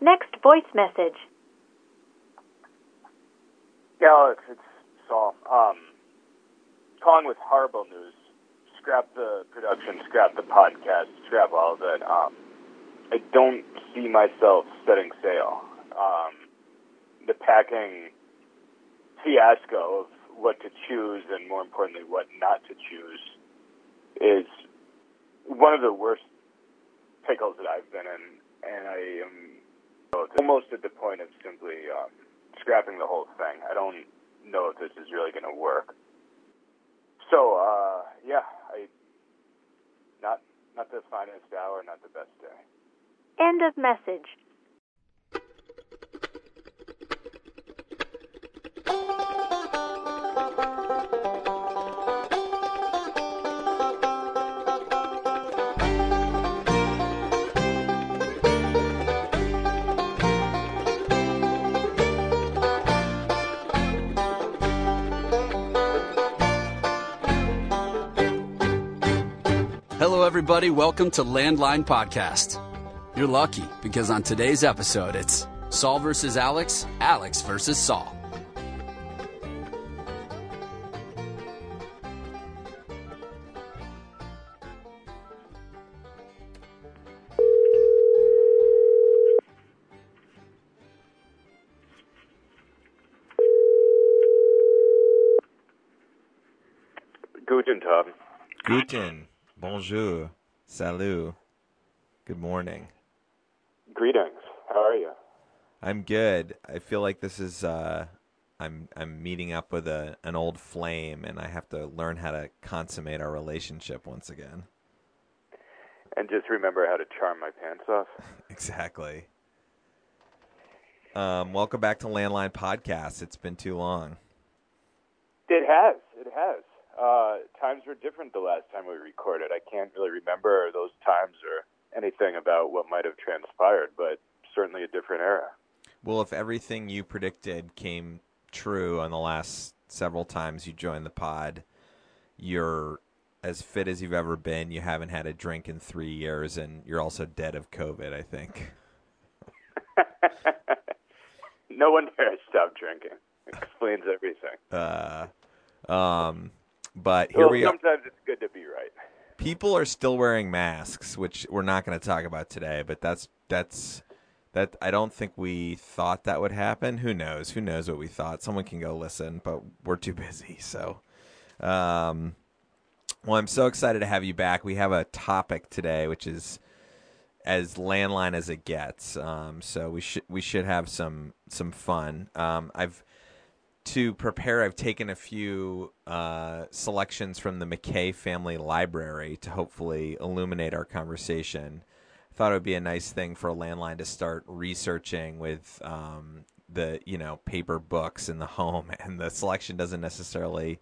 Next voice message. Yeah, Alex, it's Saul. Um, calling with horrible news. Scrap the production, scrap the podcast, scrap all of it. Um, I don't see myself setting sail. Um, the packing fiasco of what to choose and more importantly what not to choose is one of the worst pickles that I've been in, and I am almost at the point of simply um, scrapping the whole thing. I don't know if this is really going to work. So, uh, yeah, I not not the finest hour, not the best day. End of message. Everybody. Welcome to Landline Podcast. You're lucky because on today's episode, it's Saul versus Alex, Alex versus Saul. Guten Tag. Guten, bonjour, salut, good morning. Greetings. How are you? I'm good. I feel like this is uh, I'm I'm meeting up with a an old flame, and I have to learn how to consummate our relationship once again. And just remember how to charm my pants off. Exactly. Um, welcome back to Landline Podcast. It's been too long. It has. It has. Uh, times were different the last time we recorded. I can't really remember those times or anything about what might have transpired, but certainly a different era. Well, if everything you predicted came true on the last several times you joined the pod, you're as fit as you've ever been. You haven't had a drink in three years, and you're also dead of COVID. I think. no wonder I stopped drinking. It Explains everything. Uh, um, but here well, we are. sometimes it's good to be right. People are still wearing masks, which we're not going to talk about today. But that's that's that. I don't think we thought that would happen. Who knows? Who knows what we thought? Someone can go listen, but we're too busy. So, um, well, I'm so excited to have you back. We have a topic today, which is as landline as it gets. Um, so we should we should have some some fun. Um, I've to prepare. I've taken a few uh, selections from the McKay Family Library to hopefully illuminate our conversation. I thought it would be a nice thing for a landline to start researching with um, the you know paper books in the home, and the selection doesn't necessarily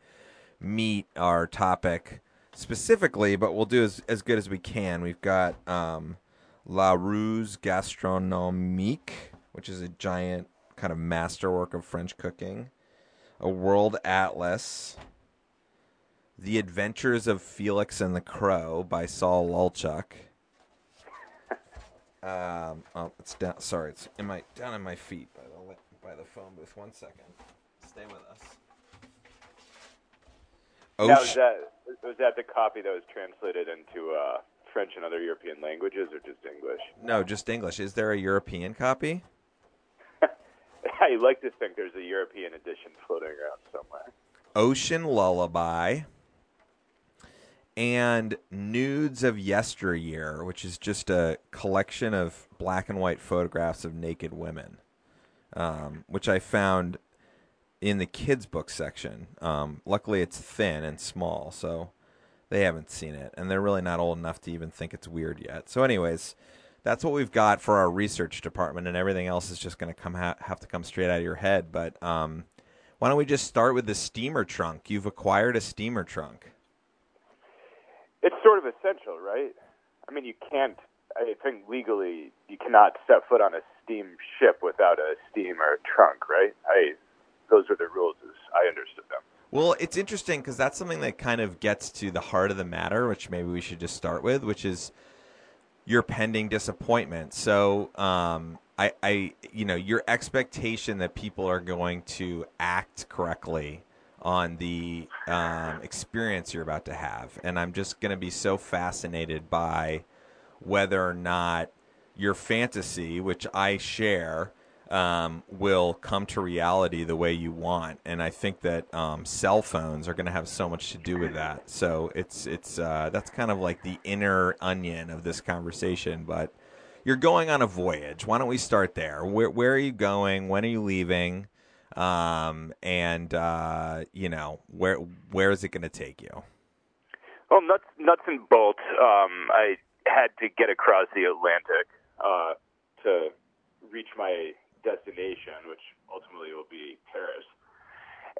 meet our topic specifically, but we'll do as, as good as we can. We've got um, Larousse Gastronomique, which is a giant kind of masterwork of French cooking, a world atlas, The Adventures of Felix and the Crow by Saul Lulchuk. Um, oh, it's down. Sorry, it's in my down in my feet by the by the phone booth. One second. Stay with us. Oh, now, was that was that the copy that was translated into uh, French and other European languages, or just English? no, just English. Is there a European copy? I like to think there's a European edition floating around somewhere. Ocean Lullaby, and Nudes of Yesteryear, which is just a collection of black and white photographs of naked women, um, which I found in the kids' book section. Um, luckily, it's thin and small, so they haven't seen it, and they're really not old enough to even think it's weird yet. So, anyways, that's what we've got for our research department, and everything else is just going to come ha- have to come straight out of your head. But um, why don't we just start with the steamer trunk? You've acquired a steamer trunk. It's sort of essential, right? I mean, you can't. I think legally, you cannot set foot on a steam ship without a steamer trunk, right? I those are the rules as I understood them. Well, it's interesting because that's something that kind of gets to the heart of the matter, which maybe we should just start with, which is your pending disappointment. So, um, I, I, you know, your expectation that people are going to act correctly on the um, experience you're about to have, and I'm just going to be so fascinated by whether or not your fantasy, which I share, um, will come to reality the way you want. And I think that um, cell phones are going to have so much to do with that. So it's it's uh, that's kind of like the inner onion of this conversation. But you're going on a voyage. Why don't we start there? Where where are you going? When are you leaving? Um, and uh, you know where where is it going to take you? Well, nuts nuts and bolts. Um, I had to get across the Atlantic uh, to reach my destination, which ultimately will be Paris.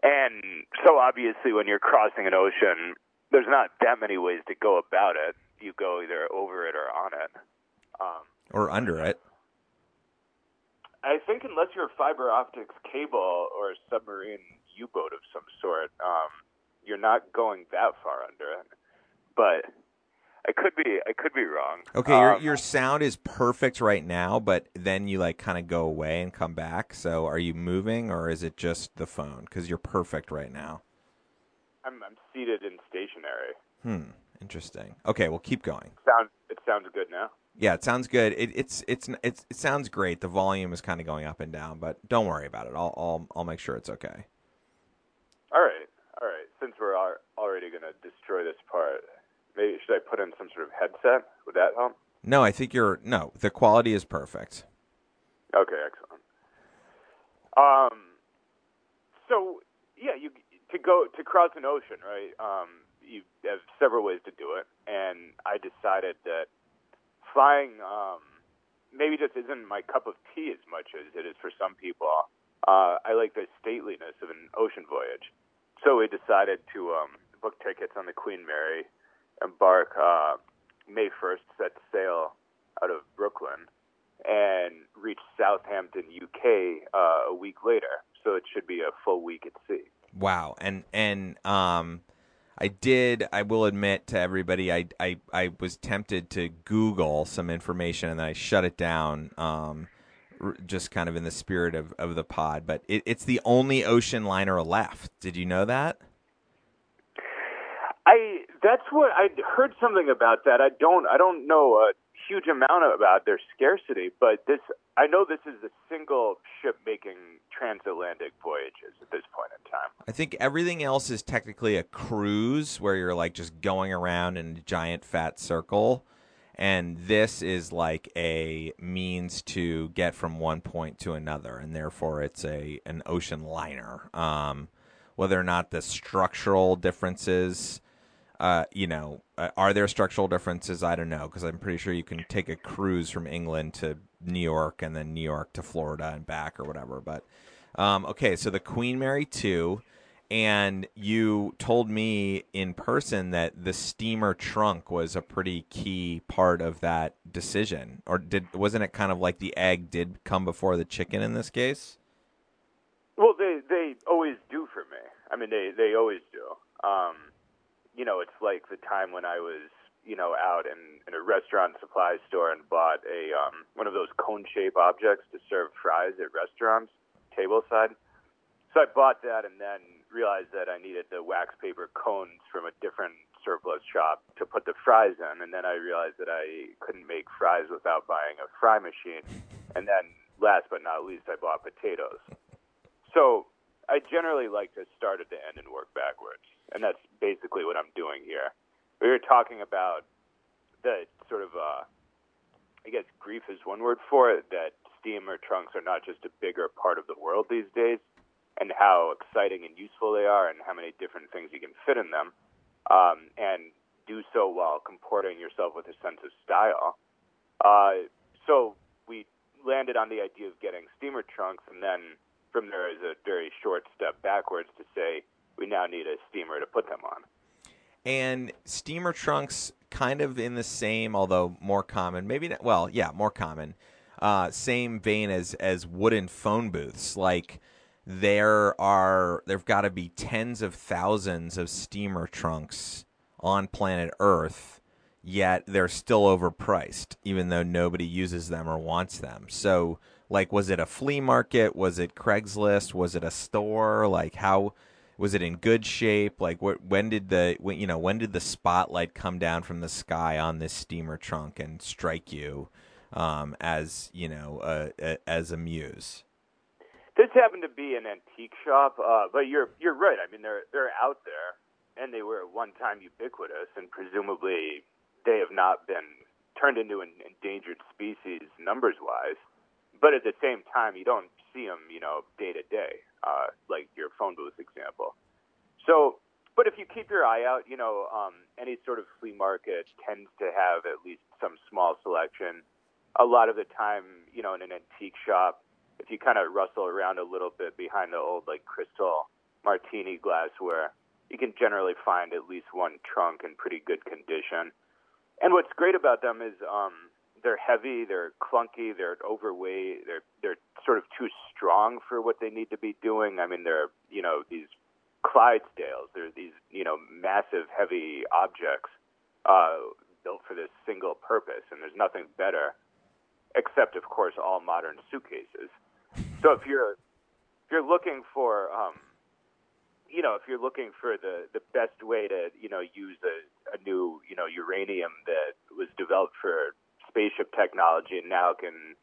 And so obviously when you're crossing an ocean, there's not that many ways to go about it. You go either over it or on it. Um, or under it. I think unless you're a fiber optics cable or a submarine U-boat of some sort, um, you're not going that far under it. But I could be I could be wrong. Okay, um, your your sound is perfect right now, but then you like kind of go away and come back. So are you moving or is it just the phone? Because you're perfect right now. I'm I'm seated and stationary. Hmm. Interesting. Okay, well keep going. Sound it sounds good now. Yeah, it sounds good. It, it's it's it's it sounds great. The volume is kind of going up and down, but don't worry about it. I'll I'll I'll make sure it's okay. All right, all right. Since we're already going to destroy this part, maybe should I put in some sort of headset? Would that help? No, I think you're no. The quality is perfect. Okay, excellent. Um, so yeah, you to go to cross an ocean, right? Um, you have several ways to do it, and I decided that flying um, maybe just isn't my cup of tea as much as it is for some people. Uh, I like the stateliness of an ocean voyage, so we decided to um, book tickets on the Queen Mary embark uh, May 1st, set sail out of Brooklyn, and reach Southampton, UK, uh, a week later. So it should be a full week at sea. Wow, and and um, I did. I will admit to everybody, I I I was tempted to Google some information, and then I shut it down. Um, just kind of in the spirit of, of the pod, but it, it's the only ocean liner left. Did you know that? I that's what I heard something about that. I don't I don't know a huge amount about their scarcity, but this I know this is the single ship making transatlantic voyages at this point in time. I think everything else is technically a cruise where you're like just going around in a giant fat circle. And this is like a means to get from one point to another, and therefore it's a an ocean liner. Um, whether or not the structural differences uh, you know, uh, are there structural differences? I don't know because I'm pretty sure you can take a cruise from England to New York and then New York to Florida and back or whatever. But um, okay, so the Queen Mary two, and you told me in person that the steamer trunk was a pretty key part of that decision, or did wasn't it kind of like the egg did come before the chicken in this case? Well, they they always do for me. I mean, they they always do. Um, you know, it's like the time when I was, you know, out in, in a restaurant supply store and bought a um, one of those cone shape objects to serve fries at restaurants, table side. So I bought that and then realized that I needed the wax paper cones from a different surplus shop to put the fries in, and then I realized that I couldn't make fries without buying a fry machine. And then, last but not least, I bought potatoes. So I generally like to start at the end and work backwards, and that's basically what I'm doing here. We were talking about the sort of, uh, I guess, grief is one word for it. That steamer trunks are not just a bigger part of the world these days, and how exciting and useful they are, and how many different things you can fit in them, um, and do so while comporting yourself with a sense of style. Uh, so we landed on the idea of getting steamer trunks, and then from there is a very short step backwards to say we now need a steamer to put them on. And steamer trunks, kind of in the same, although more common, maybe not, well, yeah, more common, uh, same vein as as wooden phone booths. Like there are, there've got to be tens of thousands of steamer trunks on planet Earth. yet they're still overpriced, even though nobody uses them or wants them. So, like, was it a flea market? Was it Craigslist? Was it a store? Like, how was it in good shape? Like, what? When did the when, you know when did the spotlight come down from the sky on this steamer trunk and strike you um, as you know uh, as a muse? This happened to be an antique shop, uh, but you're you're right. I mean, they're they're out there, and they were at one time ubiquitous, and presumably they have not been turned into an endangered species numbers wise. But at the same time, you don't see them, you know, day to day, uh, like your phone booth example. So, but if you keep your eye out, you know, um, any sort of flea market tends to have at least some small selection. A lot of the time, you know, in an antique shop, if you kind of rustle around a little bit behind the old like crystal martini glassware, you can generally find at least one trunk in pretty good condition. And what's great about them is um, they're heavy, they're clunky, they're overweight, they're they're sort of too strong for what they need to be doing. I mean, they're you know these Clydesdales, they're these you know massive, heavy objects uh, built for this single purpose, and there's nothing better, except of course all modern suitcases. So if you're if you're looking for um, you know, if you're looking for the the best way to you know use a, a new you know uranium that was developed for spaceship technology and now can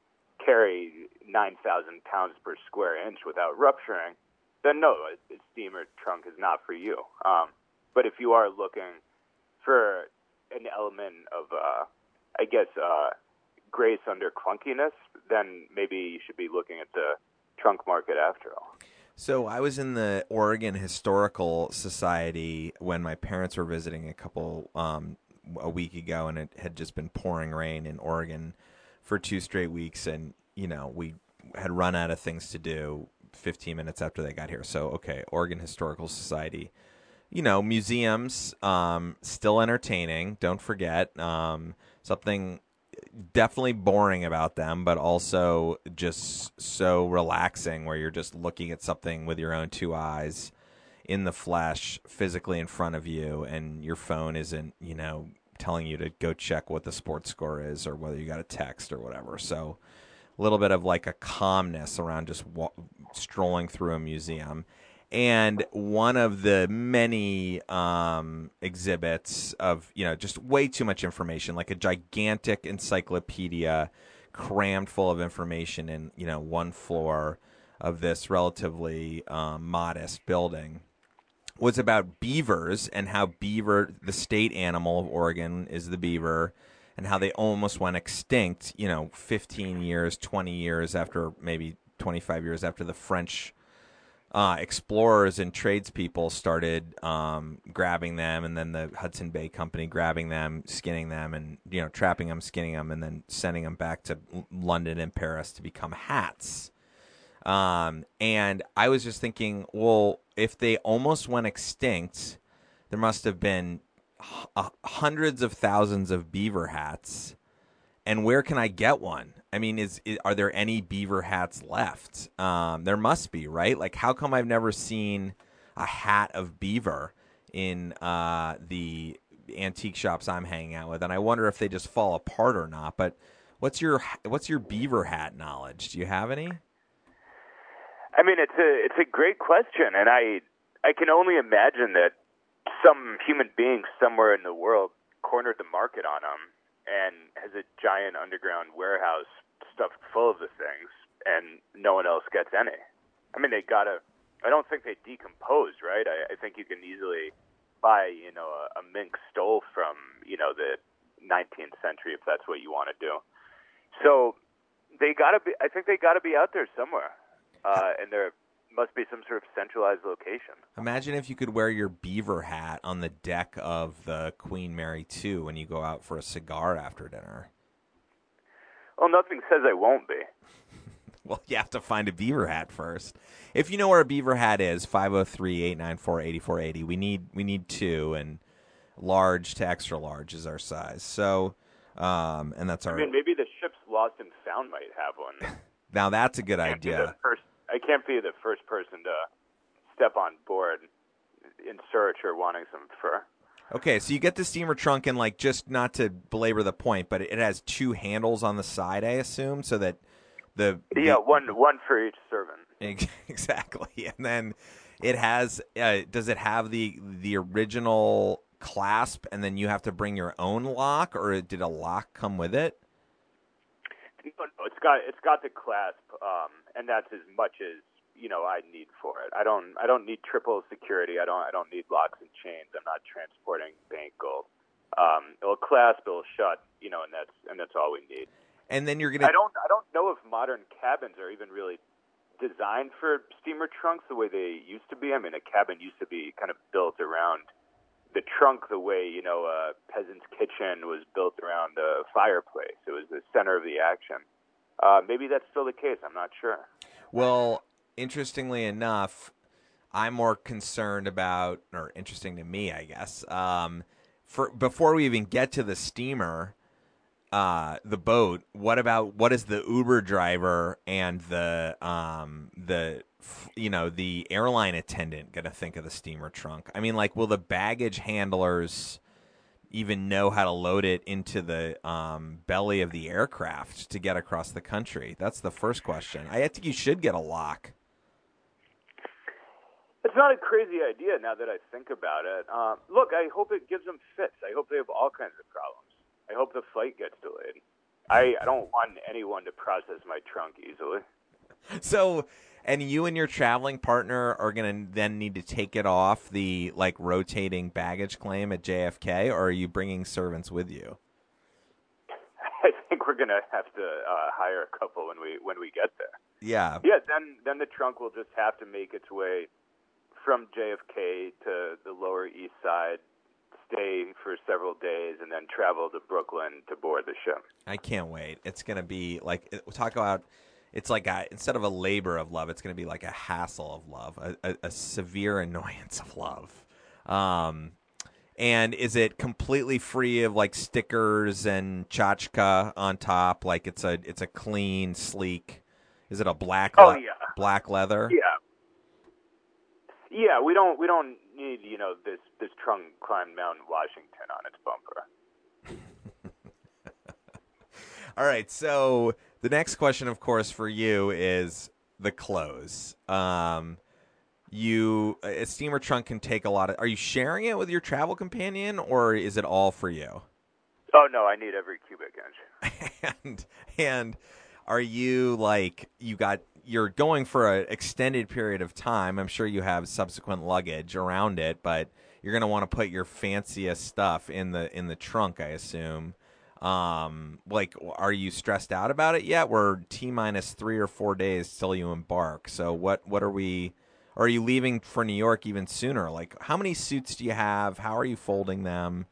carry 9,000 pounds per square inch without rupturing, then no, a, a steamer trunk is not for you. Um, but if you are looking for an element of, uh, I guess, uh, grace under clunkiness, then maybe you should be looking at the trunk market after all. So I was in the Oregon Historical Society when my parents were visiting a couple um, a week ago, and it had just been pouring rain in Oregon for two straight weeks, and you know we had run out of things to do 15 minutes after they got here. So okay, Oregon Historical Society. You know, museums um, still entertaining. Don't forget um, something definitely boring about them, but also just so relaxing where you're just looking at something with your own two eyes in the flesh, physically in front of you, and your phone isn't, you know, telling you to go check what the sports score is or whether you got a text or whatever. So a little bit of like a calmness around just wa- strolling through a museum. And one of the many um, exhibits of, you know, just way too much information, like a gigantic encyclopedia crammed full of information in, you know, one floor of this relatively um, modest building was about beavers and how beaver, the state animal of Oregon, is the beaver, and how they almost went extinct. You know, 15 years, 20 years after, maybe 25 years after the French uh, explorers and tradespeople started um, grabbing them, and then the Hudson Bay Company grabbing them, skinning them, and you know, trapping them, skinning them, and then sending them back to London and Paris to become hats. Um, and I was just thinking, well, if they almost went extinct, there must have been h- hundreds of thousands of beaver hats. And where can I get one? I mean, is, is are there any beaver hats left? Um, there must be, right? Like, how come I've never seen a hat of beaver in uh, the antique shops I'm hanging out with? And I wonder if they just fall apart or not. But what's your what's your beaver hat knowledge? Do you have any? I mean, it's a it's a great question, and I I can only imagine that some human being somewhere in the world cornered the market on them and has a giant underground warehouse stuffed full of the things, and no one else gets any. I mean, they gotta. I don't think they decompose, right? I, I think you can easily buy, you know, a, a mink stole from, you know, the 19th century if that's what you want to do. So they gotta be. I think they gotta be out there somewhere uh, and there must be some sort of centralized location. Imagine if you could wear your beaver hat on the deck of the Queen Mary 2 when you go out for a cigar after dinner. Well, nothing says I won't be. well, you have to find a beaver hat first. If you know where a beaver hat is, 503-894-8480. We need we need two and large to extra large is our size. So um, and that's our I mean, maybe the ship's lost and found might have one. now that's a good idea. First I can't be the first person to step on board in search or wanting some fur. Okay, so you get the steamer trunk and like just not to belabor the point, but it has two handles on the side, I assume, so that the Yeah, one one for each servant. Exactly, and then it has. Uh, does it have the the original clasp, and then you have to bring your own lock, or did a lock come with it? No, no, it's got it's got the clasp, um, and that's as much as you know I need for it. I don't I don't need triple security. I don't I don't need locks and chains. I'm not transporting bank gold. Um, it'll clasp, it'll shut, you know, and that's and that's all we need. And then you're gonna. I don't I don't know if modern cabins are even really designed for steamer trunks the way they used to be. I mean, a cabin used to be kind of built around the trunk the way you know a peasant's kitchen was built around a fireplace. It was the center of the action. Uh, maybe that's still the case. I'm not sure. Well, interestingly enough, I'm more concerned about, or interesting to me, I guess. Um, for before we even get to the steamer, uh, the boat. What about what is the Uber driver and the um the you know the airline attendant gonna think of the steamer trunk? I mean, like, will the baggage handlers even know how to load it into the um, belly of the aircraft to get across the country? That's the first question. I think you should get a lock. It's not a crazy idea now that I think about it. Um, look, I hope it gives them fits. I hope they have all kinds of problems. I hope the flight gets delayed. I, I don't want anyone to process my trunk easily. So, and you and your traveling partner are going to then need to take it off the like rotating baggage claim at JFK, or are you bringing servants with you? I think we're gonna have to uh, hire a couple when we when we get there. Yeah. Yeah, then then the trunk will just have to make its way from JFK to the Lower East Side, stay for several days, and then travel to Brooklyn to board the ship. I can't wait. It's going to be like talk about. It's like a, instead of a labor of love, it's going to be like a hassle of love, a, a, a severe annoyance of love. Um, and is it completely free of like stickers and tchotchka on top? Like it's a it's a clean, sleek. Is it a black Oh, yeah. black leather? Yeah. Yeah, we don't we don't need you know this this trunk climbed Mount Washington on its bumper. All right. So the next question, of course, for you is the clothes. Um, you a steamer trunk can take a lot of. Are you sharing it with your travel companion, or is it all for you? Oh no, I need every cubic inch. and and are you like you got you're going for an extended period of time i'm sure you have subsequent luggage around it but you're going to want to put your fanciest stuff in the in the trunk i assume um like are you stressed out about it yet? We're t minus three or four days till you embark. So what what are we are you leaving for new york even sooner? Like how many suits do you have? How are you folding them?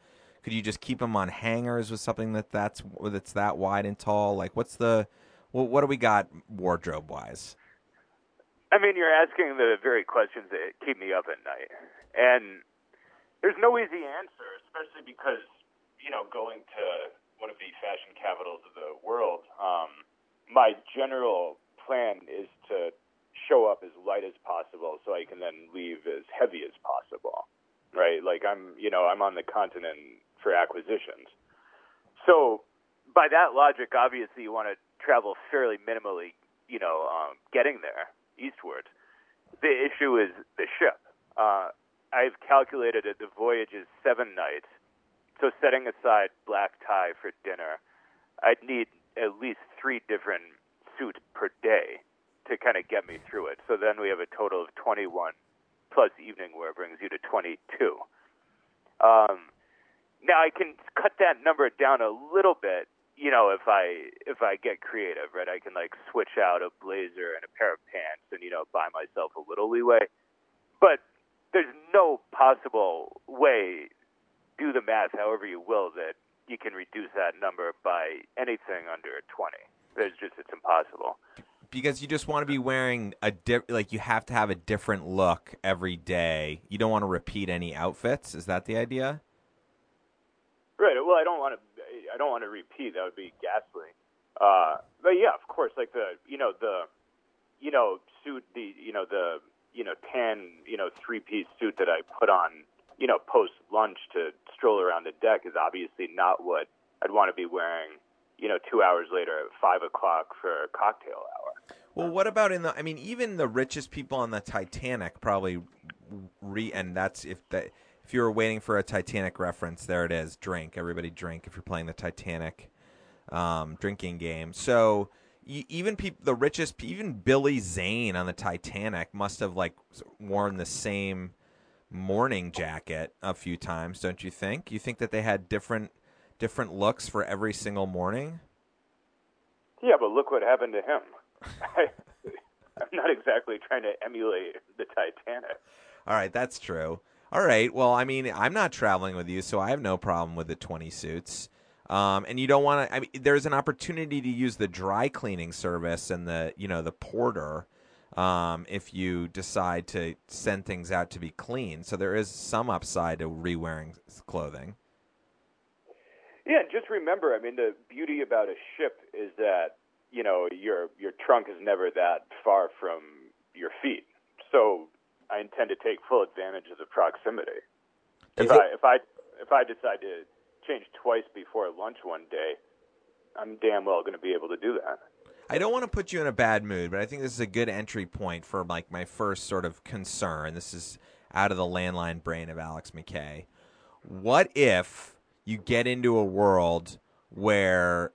Could you just keep them on hangers with something that that's that's that wide and tall? Like, what's the well, what do we got wardrobe wise? I mean, you're asking the very questions that keep me up at night, and there's no easy answer, especially because you know going to one of the fashion capitals of the world. Um, my general plan is to show up as light as possible, so I can then leave as heavy as possible. Right? Like I'm, you know, I'm on the continent for acquisitions. So, by that logic, obviously you want to travel fairly minimally, you know, um, getting there eastward. The issue is the ship. Uh, I've calculated it. The voyage is seven nights. So, setting aside black tie for dinner, I'd need at least three different suits per day to kind of get me through it. So then we have a total of 21 plus evening wear brings you to 22. Um, now I can cut that number down a little bit, you know, if I if I get creative, right? I can like switch out a blazer and a pair of pants and you know buy myself a little leeway. But there's no possible way do the math however you will that you can reduce that number by anything under 20. There's just it's impossible. Because you just want to be wearing a di- like you have to have a different look every day. You don't want to repeat any outfits. Is that the idea? Right. Well, I don't want to. I don't want to repeat. That would be ghastly. Uh, but yeah, of course, like the you know the you know suit the you know the you know tan you know three piece suit that I put on you know, post lunch to stroll around the deck is obviously not what I'd want to be wearing, you know, two hours later at five o'clock for cocktail hour. Well, what about in the? I mean, even the richest people on the Titanic probably re. And that's if that if you were waiting for a Titanic reference, there it is. Drink, everybody drink. If you're playing the Titanic um, drinking game, so even people, the richest, even Billy Zane on the Titanic must have like worn the same morning jacket a few times, don't you think? You think that they had different different looks for every single morning? Yeah, but look what happened to him. I, I'm not exactly trying to emulate the Titanic. All right, that's true. All right. Well, I mean, I'm not traveling with you, so I have no problem with the 20 suits. Um, and you don't want to. I mean, there's an opportunity to use the dry cleaning service and the you know the porter um, if you decide to send things out to be clean. So there is some upside to re-wearing clothing. Yeah, and just remember. I mean, the beauty about a ship is that you know your your trunk is never that far from your feet. So I intend to take full advantage of the proximity. If I if I if I decide to change twice before lunch one day, I'm damn well going to be able to do that. I don't want to put you in a bad mood, but I think this is a good entry point for like my first sort of concern. This is out of the landline brain of Alex McKay. What if you get into a world where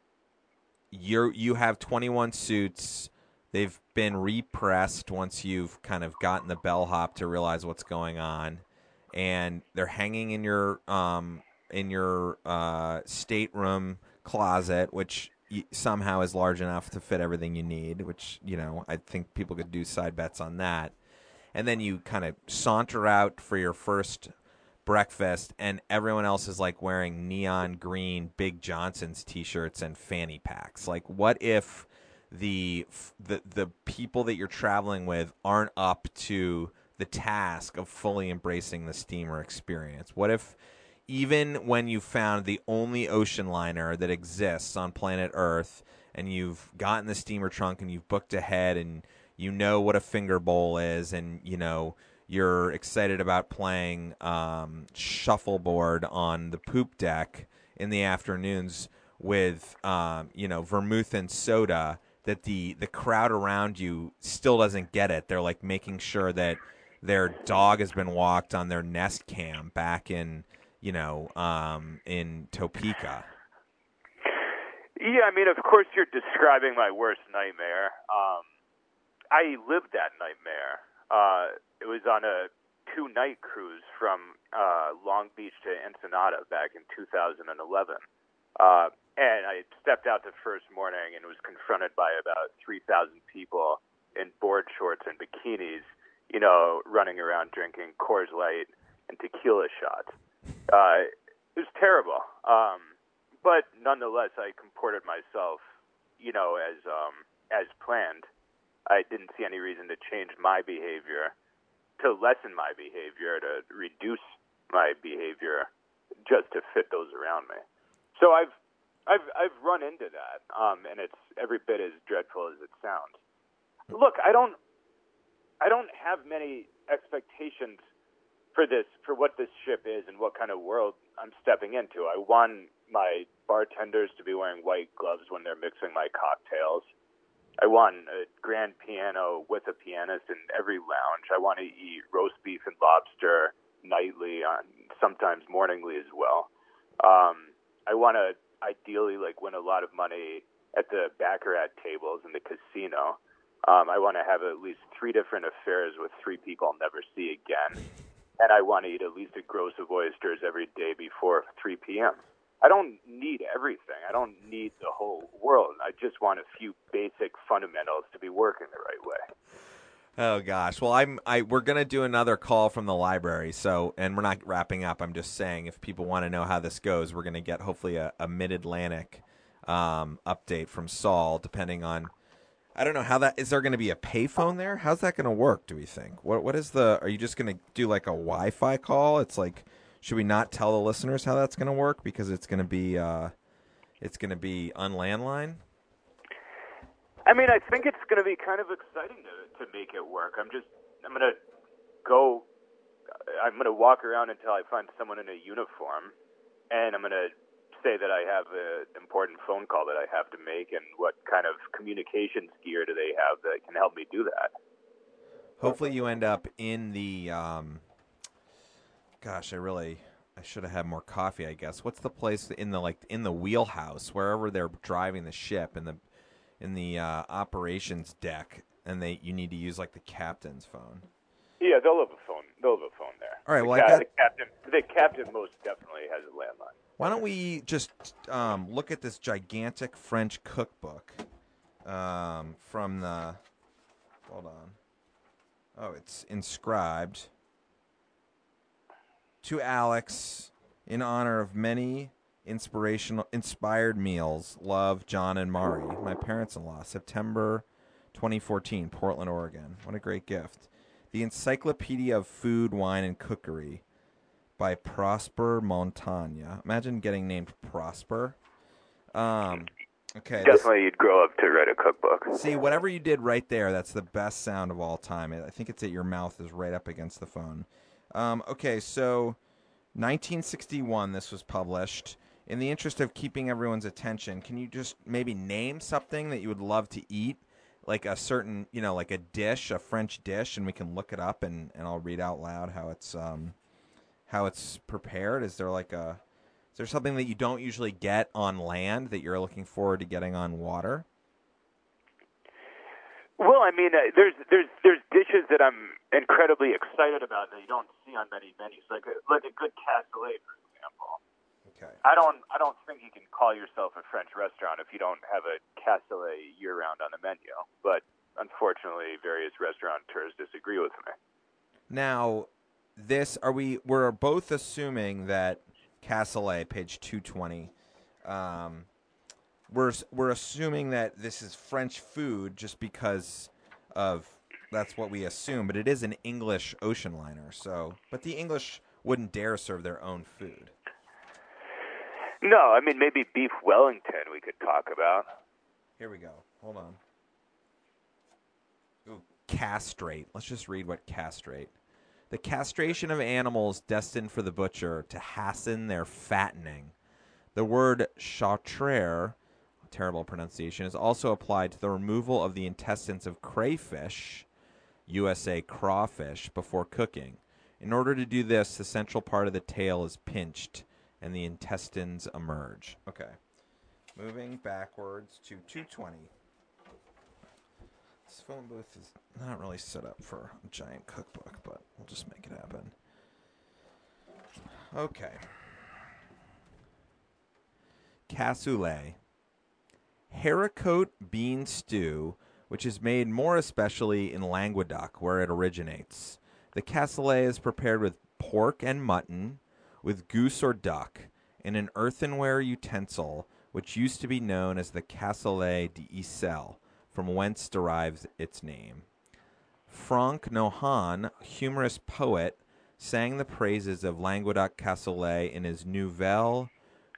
you you have 21 suits they've been repressed once you've kind of gotten the bellhop to realize what's going on and they're hanging in your um, in your uh, stateroom closet which somehow is large enough to fit everything you need, which, you know, I think people could do side bets on that. And then you kind of saunter out for your first breakfast, and everyone else is like wearing neon green Big Johnson's t shirts and fanny packs. Like, what if the, the, the people that you're traveling with aren't up to the task of fully embracing the steamer experience? What if even when you found the only ocean liner that exists on planet Earth, and you've gotten the steamer trunk and you've booked ahead, and you know what a finger bowl is, and you know you're excited about playing um, shuffleboard on the poop deck in the afternoons with um, you know vermouth and soda that the the crowd around you still doesn't get it. They're like making sure that their dog has been walked on their nest cam back in you know, um, in Topeka. Yeah, I mean, of course, you're describing my worst nightmare. Um, I lived that nightmare. Uh, it was on a two night cruise from uh, Long Beach to Ensenada back in 2011. Uh, and I stepped out the first morning and was confronted by about 3,000 people in board shorts and bikinis, you know, running around drinking Coors Light and tequila shots. Uh, it was terrible. Um, but nonetheless, I comported myself, you know, as um, as planned. I didn't see any reason to change my behavior, to lessen my behavior, to reduce my behavior, just to fit those around me. So I've I've I've run into that, um, and it's every bit as dreadful as it sounds. Look, I don't I don't have many expectations for this for what this ship is and what kind of world I'm stepping into. I want my bartenders to be wearing white gloves when they're mixing my cocktails. I want a grand piano with a pianist in every lounge. I want to eat roast beef and lobster nightly, on sometimes morningly as well. Um, I want to ideally like win a lot of money at the baccarat tables in the casino. Um, I want to have at least three different affairs with three people I'll never see again and I want to eat at least a gross of oysters every day before 3 p.m. I don't need everything. I don't need the whole world. I just want a few basic fundamentals to be working the right way. Oh gosh. Well, I'm I we're going to do another call from the library. So, and we're not wrapping up. I'm just saying if people want to know how this goes, we're going to get hopefully a, a mid-Atlantic um, update from Saul depending on I don't know how that is. There going to be a payphone there? How's that going to work? Do we think? What What is the? Are you just going to do like a Wi-Fi call? It's like, should we not tell the listeners how that's going to work because it's going to be, uh, it's going to be on landline. I mean, I think it's going to be kind of exciting to to make it work. I'm just, I'm going to go I'm going to walk around until I find someone in a uniform, and I'm going to say that I have an important phone call that I have to make, and what kind of communications gear do they have that can help me do that? Hopefully, you end up in the. Um, gosh, I really. I should have had more coffee. I guess. What's the place in the like in the wheelhouse wherever they're driving the ship in the in the uh, operations deck, and they you need to use like the captain's phone. Yeah, they'll have a phone. They'll have a. All right. The Well, I ca- got. the captain. The captain most definitely has a landline. Why don't we just um, look at this gigantic French cookbook um, from the? Hold on. Oh, it's inscribed to Alex in honor of many inspirational inspired meals. Love, John and Mari, my parents-in-law. September 2014, Portland, Oregon. What a great gift. The Encyclopedia of Food, Wine, and Cookery by Prosper Montagné. Imagine getting named Prosper. Um, okay. this- Definitely, you'd grow up to write a cookbook. See, whatever you did right there, that's the best sound of all time. I think it's that your mouth is right up against the phone. Um, okay, so 1961, this was published. In the interest of keeping everyone's attention, can you just maybe name something that you would love to eat? Like a certain, you know, like a dish, a French dish, and we can look it up and, and I'll read out loud how it's um, how it's prepared. Is there like a is there something that you don't usually get on land that you're looking forward to getting on water? Well, I mean, uh, there's there's there's dishes that I'm incredibly excited about that you don't see on many menus, like a, like a good cassoulet, for example. Okay. I don't I don't think you can call yourself a French restaurant if you don't have a cassoulet year round on the menu. But unfortunately, various restaurateurs disagree with me. Now, this are we? We're both assuming that Cassoulet, page two twenty. Um, we're we're assuming that this is French food just because of that's what we assume, but it is an English ocean liner. So, but the English wouldn't dare serve their own food. No, I mean maybe beef Wellington we could talk about. Here we go. Hold on. Ooh, castrate. Let's just read what castrate. The castration of animals destined for the butcher to hasten their fattening. The word châtrer, terrible pronunciation, is also applied to the removal of the intestines of crayfish, USA crawfish, before cooking. In order to do this, the central part of the tail is pinched and the intestines emerge. Okay. Moving backwards to 220. This phone booth is not really set up for a giant cookbook, but we'll just make it happen. Okay. Cassoulet. Haricot bean stew, which is made more especially in Languedoc, where it originates. The cassoulet is prepared with pork and mutton, with goose or duck, in an earthenware utensil, which used to be known as the cassoulet d'Iselle, from whence derives its name. Franc-Nohain, humorous poet, sang the praises of Languedoc cassoulet in his Nouvelle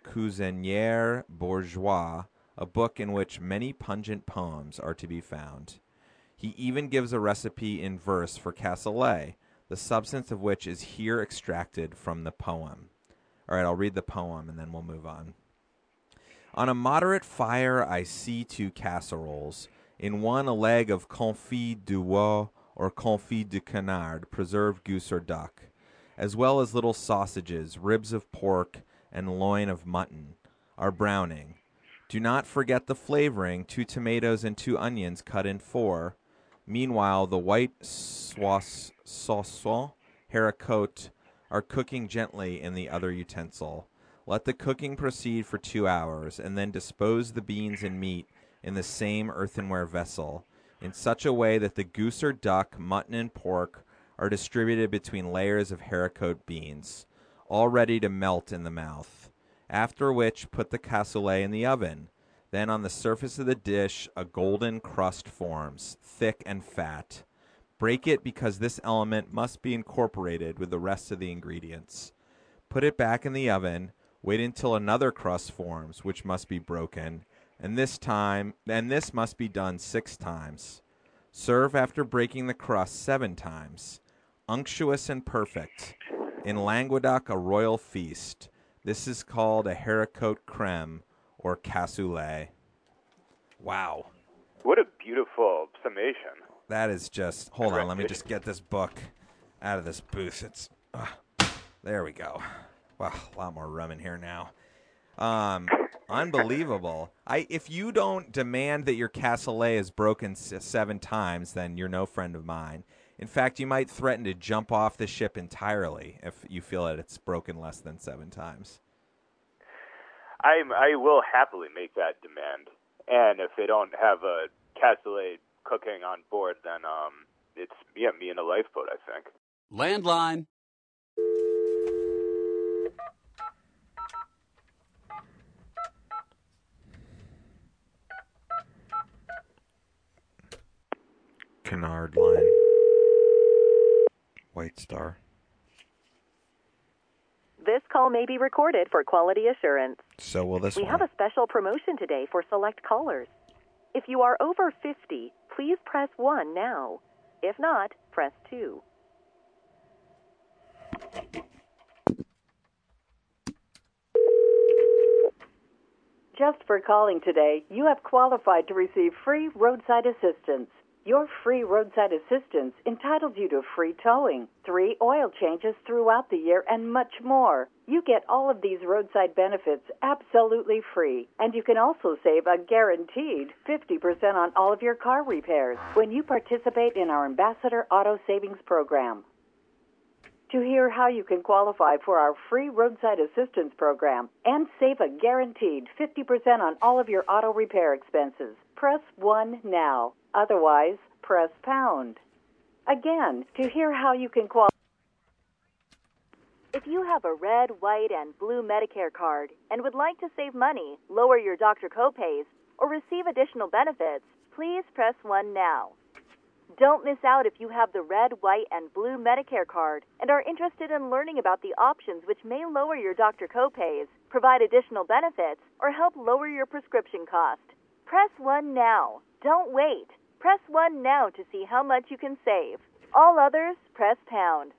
Cuisinière Bourgeois, a book in which many pungent poems are to be found. He even gives a recipe in verse for cassoulet, the substance of which is here extracted from the poem. All right, I'll read the poem and then we'll move on. On a moderate fire, I see two casseroles. In one, a leg of confit du veau or confit de canard, preserved goose or duck, as well as little sausages, ribs of pork, and loin of mutton, are browning. Do not forget the flavoring two tomatoes and two onions cut in four. Meanwhile, the white sauce, Soissons, haricot, are cooking gently in the other utensil. Let the cooking proceed for two hours, and then dispose the beans and meat in the same earthenware vessel, in such a way that the goose or duck, mutton, and pork are distributed between layers of haricot beans, all ready to melt in the mouth. After which, put the cassoulet in the oven. Then on the surface of the dish, a golden crust forms, thick and fat. Break it because this element must be incorporated with the rest of the ingredients. Put it back in the oven. Wait until another crust forms, which must be broken, and this time, and this must be done six times. Serve after breaking the crust seven times. unctuous and perfect. In Languedoc, a royal feast. This is called a haricot creme or cassoulet. Wow. What a beautiful summation. That is just. Hold on, let me just get this book out of this booth. It's. Uh, there we go. Wow, a lot more rum in here now. Um, unbelievable. I if you don't demand that your cassoulet is broken s- seven times, then you're no friend of mine. In fact, you might threaten to jump off the ship entirely if you feel that it's broken less than seven times. I'm, I will happily make that demand. And if they don't have a cassoulet cooking on board, then um, it's yeah, me in a lifeboat. I think. Landline. Canard line. White Star. This call may be recorded for quality assurance. So will this We one. have a special promotion today for select callers. If you are over 50, please press 1 now. If not, press 2. Just for calling today, you have qualified to receive free roadside assistance. Your free roadside assistance entitles you to free towing, three oil changes throughout the year, and much more. You get all of these roadside benefits absolutely free, and you can also save a guaranteed 50% on all of your car repairs when you participate in our Ambassador Auto Savings Program. To hear how you can qualify for our free roadside assistance program and save a guaranteed 50% on all of your auto repair expenses, press 1 now. Otherwise, press pound. Again, to hear how you can qualify. If you have a red, white, and blue Medicare card and would like to save money, lower your doctor copays, or receive additional benefits, please press 1 now. Don't miss out if you have the red, white, and blue Medicare card and are interested in learning about the options which may lower your doctor copays, provide additional benefits, or help lower your prescription cost. Press 1 now. Don't wait. Press 1 now to see how much you can save. All others, press pound.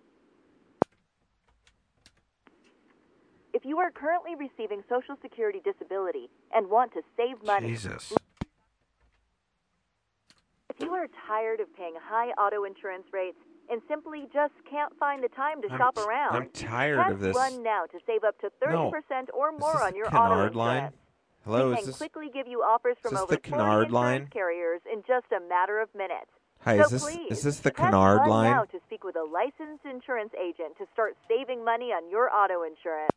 If you are currently receiving Social Security disability and want to save money, Jesus. if you are tired of paying high auto insurance rates and simply just can't find the time to I'm shop around, I'm tired press of this. one now to save up to 30% No. or more on your auto Canard insurance. line? Hello, we is can this quickly give you offers from over the 40 Canard insurance line? carriers in just a matter of minutes. Hi, so is this please, is this the Canard line? now to speak with a licensed insurance agent to start saving money on your auto insurance.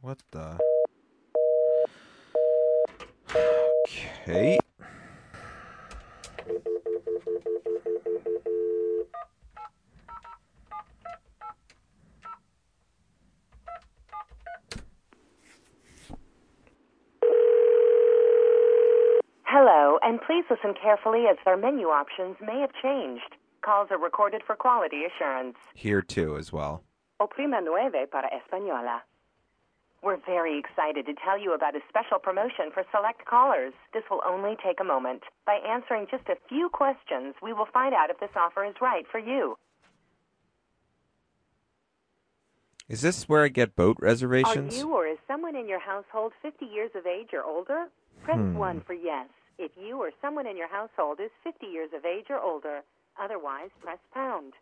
What the? Okay. Hello, and please listen carefully as our menu options may have changed. Calls are recorded for quality assurance. Here too as well. Oprima nueve para española. We're very excited to tell you about a special promotion for select callers. This will only take a moment. By answering just a few questions, we will find out if this offer is right for you. Is this where I get boat reservations? Are you or is someone in your household 50 years of age or older? Press Hmm. 1 for yes. If you or someone in your household is 50 years of age or older, otherwise press pound.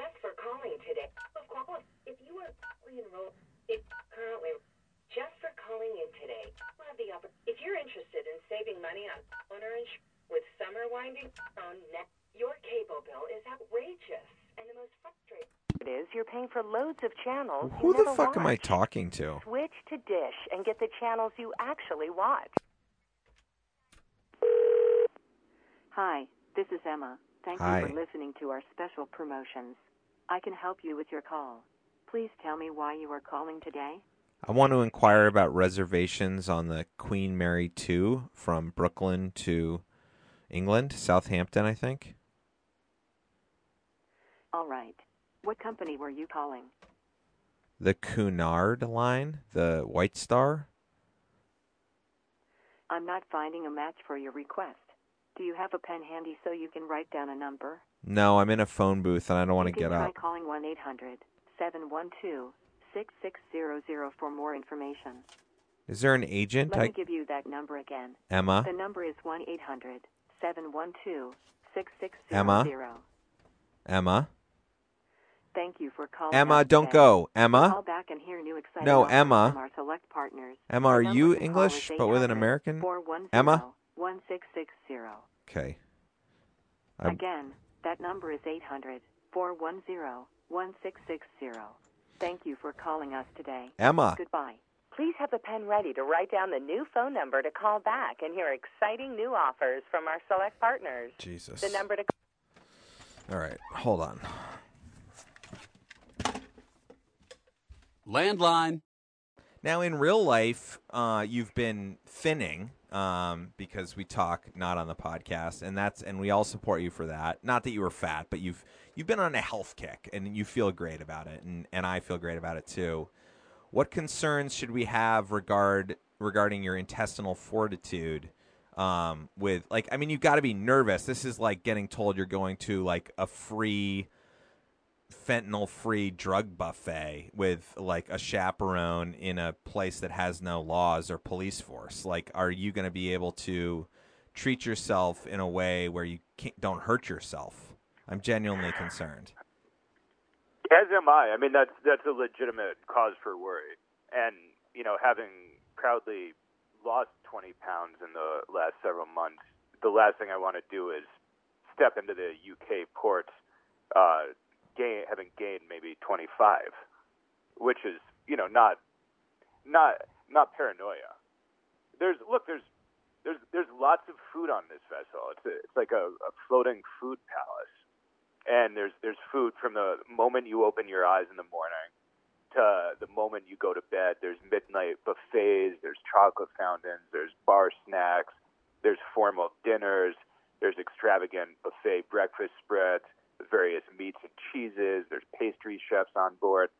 That's for calling today. Of course, if you are enrolled, if currently, just for calling in today, If you're interested in saving money on insurance with summer winding down, your cable bill is outrageous and the most frustrating. It is you're paying for loads of channels. Who you the never fuck am I talking to? Switch to Dish and get the channels you actually watch. Hi, this is Emma. Thank Hi. you for listening to our special promotions. I can help you with your call. Please tell me why you are calling today. I want to inquire about reservations on the Queen Mary 2 from Brooklyn to England, Southampton, I think. All right. What company were you calling? The Cunard line, the White Star. I'm not finding a match for your request. Do you have a pen handy so you can write down a number? No, I'm in a phone booth and I don't want to get try up. calling 1 800 712 6600 for more information. Is there an agent? Let I, me give you that number again. Emma? The number is 1 800 712 Emma? 6600. Emma? Thank you for calling. Emma, don't today. go. Call Emma? back and hear new exciting No, Emma. From our select partners. Emma, are you English, but with an American? Emma? 1660. Okay. I'm- Again, that number is 800 410 1660. Thank you for calling us today. Emma. Goodbye. Please have a pen ready to write down the new phone number to call back and hear exciting new offers from our select partners. Jesus. The number to All right, hold on. Landline. Now, in real life, uh, you've been thinning um, because we talk not on the podcast, and that's and we all support you for that. Not that you were fat, but you've you've been on a health kick, and you feel great about it, and, and I feel great about it too. What concerns should we have regard regarding your intestinal fortitude? Um, with like, I mean, you've got to be nervous. This is like getting told you're going to like a free fentanyl free drug buffet with like a chaperone in a place that has no laws or police force like are you going to be able to treat yourself in a way where you don't hurt yourself i'm genuinely concerned As am I. I mean, that's that's a legitimate cause for worry. And you know, having proudly lost 20 pounds in the last several months, the last thing I want to do is step into the UK ports, uh, gain, having gained maybe 25, which is you know not not not paranoia. There's look, there's there's there's lots of food on this vessel. It's a, it's like a, a floating food palace and there's there's food from the moment you open your eyes in the morning to the moment you go to bed. There's midnight buffets, there's chocolate fountains, there's bar snacks, there's formal dinners, there's extravagant buffet breakfast spreads various meats and cheeses. There's pastry chefs on board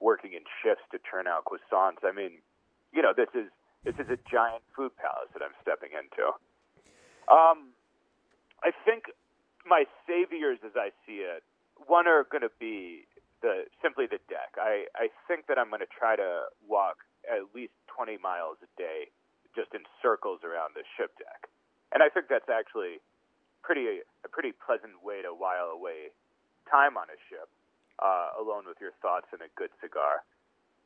working in shifts to turn out croissants. I mean, you know, this is this is a giant food palace that I'm stepping into. Um, I think my saviors, as I see it, one are going to be the simply the deck. I I think that I'm going to try to walk at least 20 miles a day, just in circles around the ship deck, and I think that's actually pretty a pretty pleasant way to while away time on a ship, uh, alone with your thoughts and a good cigar.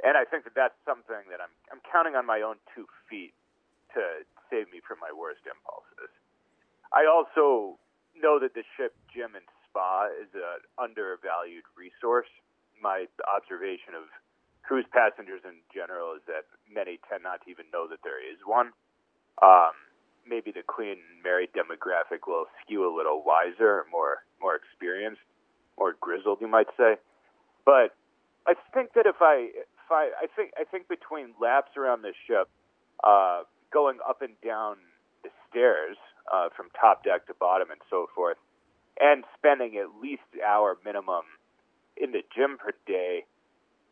And I think that that's something that I'm I'm counting on my own two feet to save me from my worst impulses. I also know that the ship gym and spa is an undervalued resource. My observation of cruise passengers in general is that many tend not to even know that there is one. Um, maybe the Queen Mary demographic will skew a little wiser, more more experienced, more grizzled, you might say. But I think that if I if I I think I think between laps around the ship, uh, going up and down the stairs uh, from top deck to bottom and so forth, and spending at least an hour minimum in the gym per day,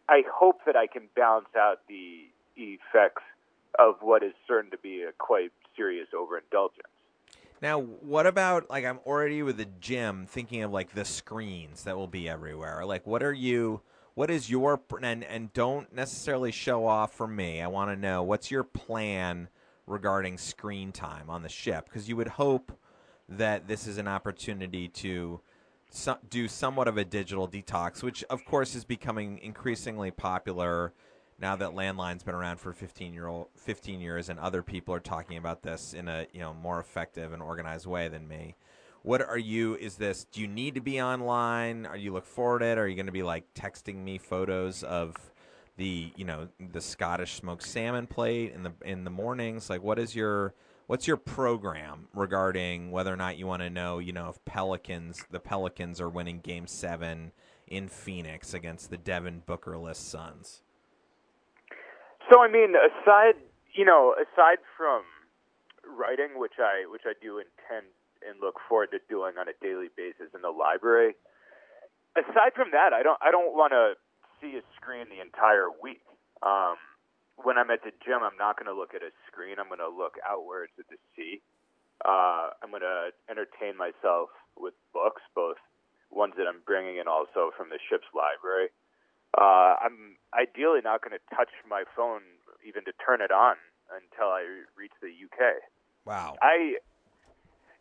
I hope that I can balance out the effects of what is certain to be a quite serious overindulgence. now what about like i'm already with the gym thinking of like the screens that will be everywhere. Like what are you what is your and and don't necessarily show off for me. I want to know what's your plan regarding screen time on the ship? Because you would hope that this is an opportunity to so, do somewhat of a digital detox, which of course is becoming increasingly popular now that landline's been around for 15 year old 15 years and other people are talking about this in a you know more effective and organized way than me what are you is this do you need to be online? Are you look forward to it? Are you going to be like texting me photos of the you know the scottish smoked salmon plate in the in the mornings? Like what is your what's your program regarding whether or not you want to know you know if pelicans the pelicans are winning game seven in phoenix against the devin bookerless suns So I mean, aside you know, aside from writing, which I which I do intend and look forward to doing on a daily basis in the library, aside from that, I don't I don't want to see a screen the entire week. Um, when I'm at the gym, I'm not going to look at a screen. I'm going to look outwards at the sea. Uh, I'm going to entertain myself with books, both ones that I'm bringing and also from the ship's library. Uh, I'm ideally not going to touch my phone even to turn it on until I reach the UK. Wow. I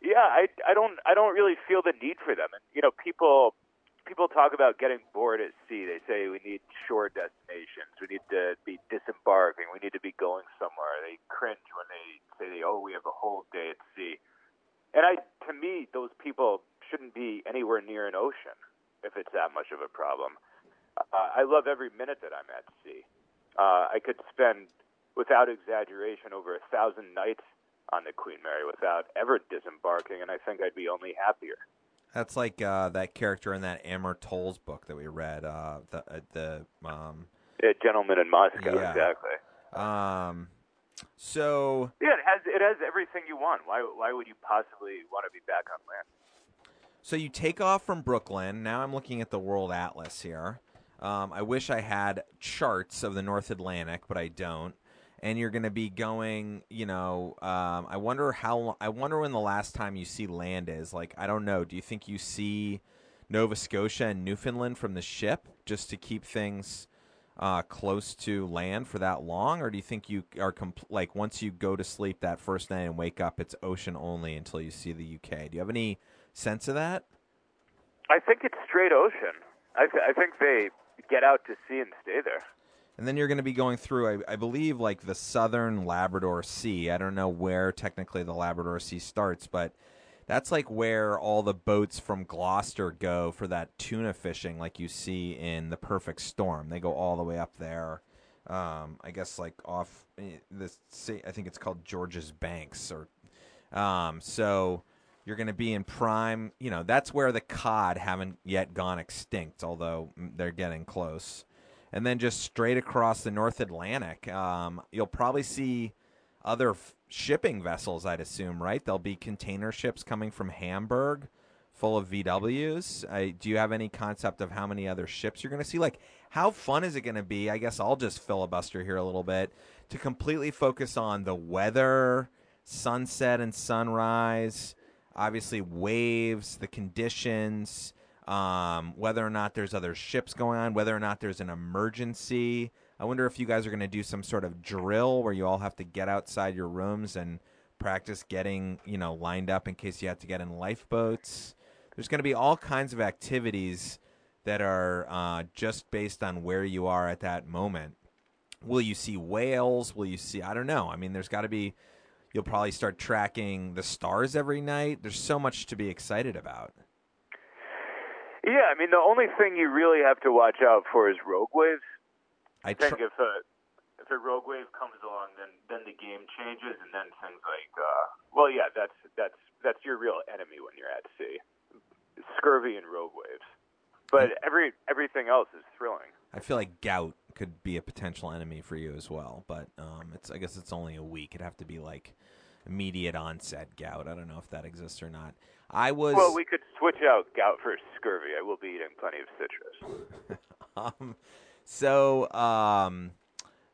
yeah, I I don't I don't really feel the need for them. And you know, people people talk about getting bored at sea. They say we need shore destinations. We need to be disembarking. We need to be going somewhere. They cringe when they say, "Oh, we have a whole day at sea." And I, to me, those people shouldn't be anywhere near an ocean if it's that much of a problem. Uh, I love every minute that I'm at sea. Uh, I could spend, without exaggeration, over a thousand nights on the Queen Mary without ever disembarking, and I think I'd be only happier. That's like uh, that character in that Amor Towles book that we read. Uh, the uh, the um, Yeah, gentleman in Moscow, Yeah. exactly. um, so Yeah, it has it has everything you want. Why why would you possibly want to be back on land? So you take off from Brooklyn. Now I'm looking at the World Atlas here. Um, I wish I had charts of the North Atlantic, but I don't. And you're going to be going, you know. Um, I wonder how. I wonder when the last time you see land is. Like, I don't know. Do you think you see Nova Scotia and Newfoundland from the ship just to keep things uh, close to land for that long, or do you think you are compl- like once you go to sleep that first night and wake up, it's ocean only until you see the UK? Do you have any sense of that? I think it's straight ocean. I th- I think they get out to sea and stay there. And then you're going to be going through, I, I believe, like the southern Labrador Sea. I don't know where technically the Labrador Sea starts, but that's like where all the boats from Gloucester go for that tuna fishing, like you see in The Perfect Storm. They go all the way up there. Um, I guess like off eh, this. I think it's called George's Banks, or um, so you're going to be in prime. You know, that's where the cod haven't yet gone extinct, although mm, they're getting close. And then just straight across the North Atlantic, um, you'll probably see other f- shipping vessels. I'd assume, right? There'll be container ships coming from Hamburg, full of VWs. I, do you have any concept of how many other ships you're going to see? Like, how fun is it going to be? I guess I'll just filibuster here a little bit to completely focus on the weather, sunset and sunrise, obviously waves, the conditions, um, whether or not there's other ships going on, whether or not there's an emergency. I wonder if you guys are going to do some sort of drill where you all have to get outside your rooms and practice getting, you know, lined up in case you have to get in lifeboats. There's going to be all kinds of activities that are uh, just based on where you are at that moment. Will you see whales? Will you see? I don't know. I mean, there's got to be. You'll probably start tracking the stars every night. There's so much to be excited about. Yeah, I mean the only thing you really have to watch out for is rogue waves. I I think if a if a rogue wave comes along, then then the game changes, and then things like, uh, well, yeah, that's that's that's your real enemy when you're at sea, scurvy and rogue waves. But every everything else is thrilling. I feel like gout could be a potential enemy for you as well, but um, it's I guess it's only a week. It'd have to be like immediate onset gout. I don't know if that exists or not. I was Well, we could switch out gout for scurvy. I will be eating plenty of citrus. um, so um,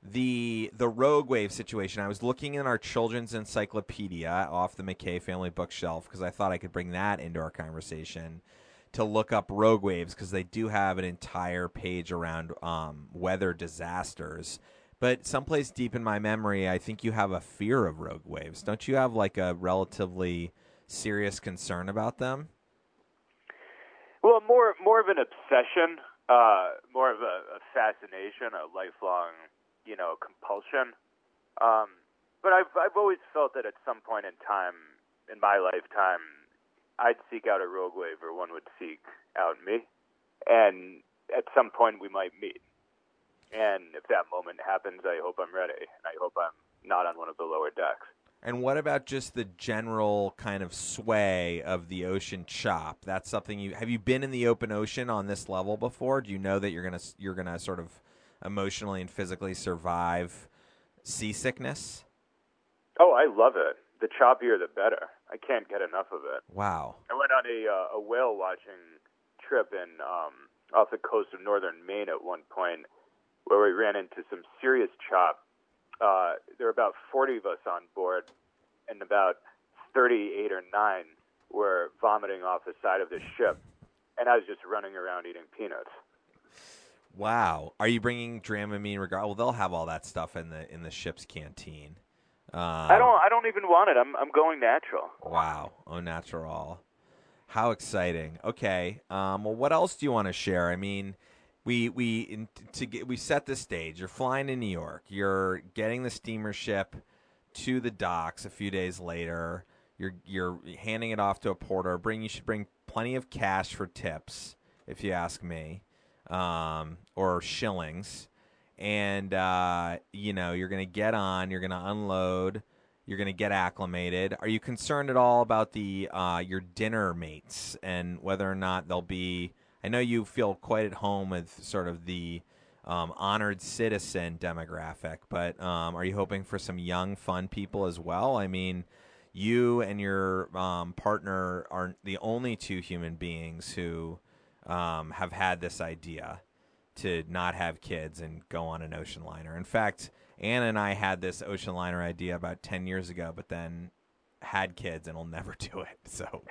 the the rogue wave situation. I was looking in our children's encyclopedia off the McKay family bookshelf because I thought I could bring that into our conversation to look up rogue waves because they do have an entire page around um, weather disasters. But someplace deep in my memory, I think you have a fear of rogue waves. Don't you have like a relatively serious concern about them? Well, more more of an obsession, uh, more of a, a fascination, a lifelong, you know, compulsion. Um, but I've I've always felt that at some point in time in my lifetime, I'd seek out a rogue wave, or one would seek out me, and at some point we might meet. And if that moment happens, I hope I'm ready, and I hope I'm not on one of the lower decks. And what about just the general kind of sway of the ocean chop? That's something you have you been in the open ocean on this level before? Do you know that you're gonna you're gonna sort of emotionally and physically survive seasickness? Oh, I love it. The choppier, the better. I can't get enough of it. Wow. I went on a uh, a whale watching trip in um, off the coast of northern Maine at one point, where we ran into some serious chop. Uh, there were about 40 of us on board, and about 38 or 9 were vomiting off the side of the ship, and I was just running around eating peanuts. Wow. Are you bringing Dramamine? Regard? Well, they'll have all that stuff in the in the ship's canteen. Um, I don't. I don't even want it. I'm. I'm going natural. Wow. Au natural. How exciting. Okay. Um, well, what else do you want to share? I mean, we we in, to get we set the stage. You're flying to New York. You're getting the steamer ship to the docks a few days later. You're you're handing it off to a porter. Bring you should bring plenty of cash for tips, if you ask me, um, or shillings. And uh, you know you're going to get on. You're going to unload. You're going to get acclimated. Are you concerned at all about the uh, your dinner mates and whether or not they'll be? I know you feel quite at home with sort of the um, honored citizen demographic, but um, are you hoping for some young, fun people as well? I mean, you and your um, partner are the only two human beings who um, have had this idea to not have kids and go on an ocean liner. In fact, Anna and I had this ocean liner idea about 10 years ago, but then had kids and will never do it. So,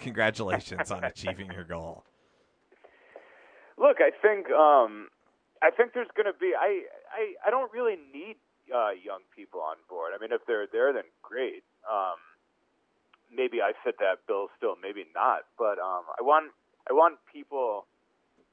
congratulations on achieving your goal. Look, I think um, I think there's going to be. I, I I don't really need uh, young people on board. I mean, if they're there, then great. Um, maybe I fit that bill still, maybe not. But um, I want I want people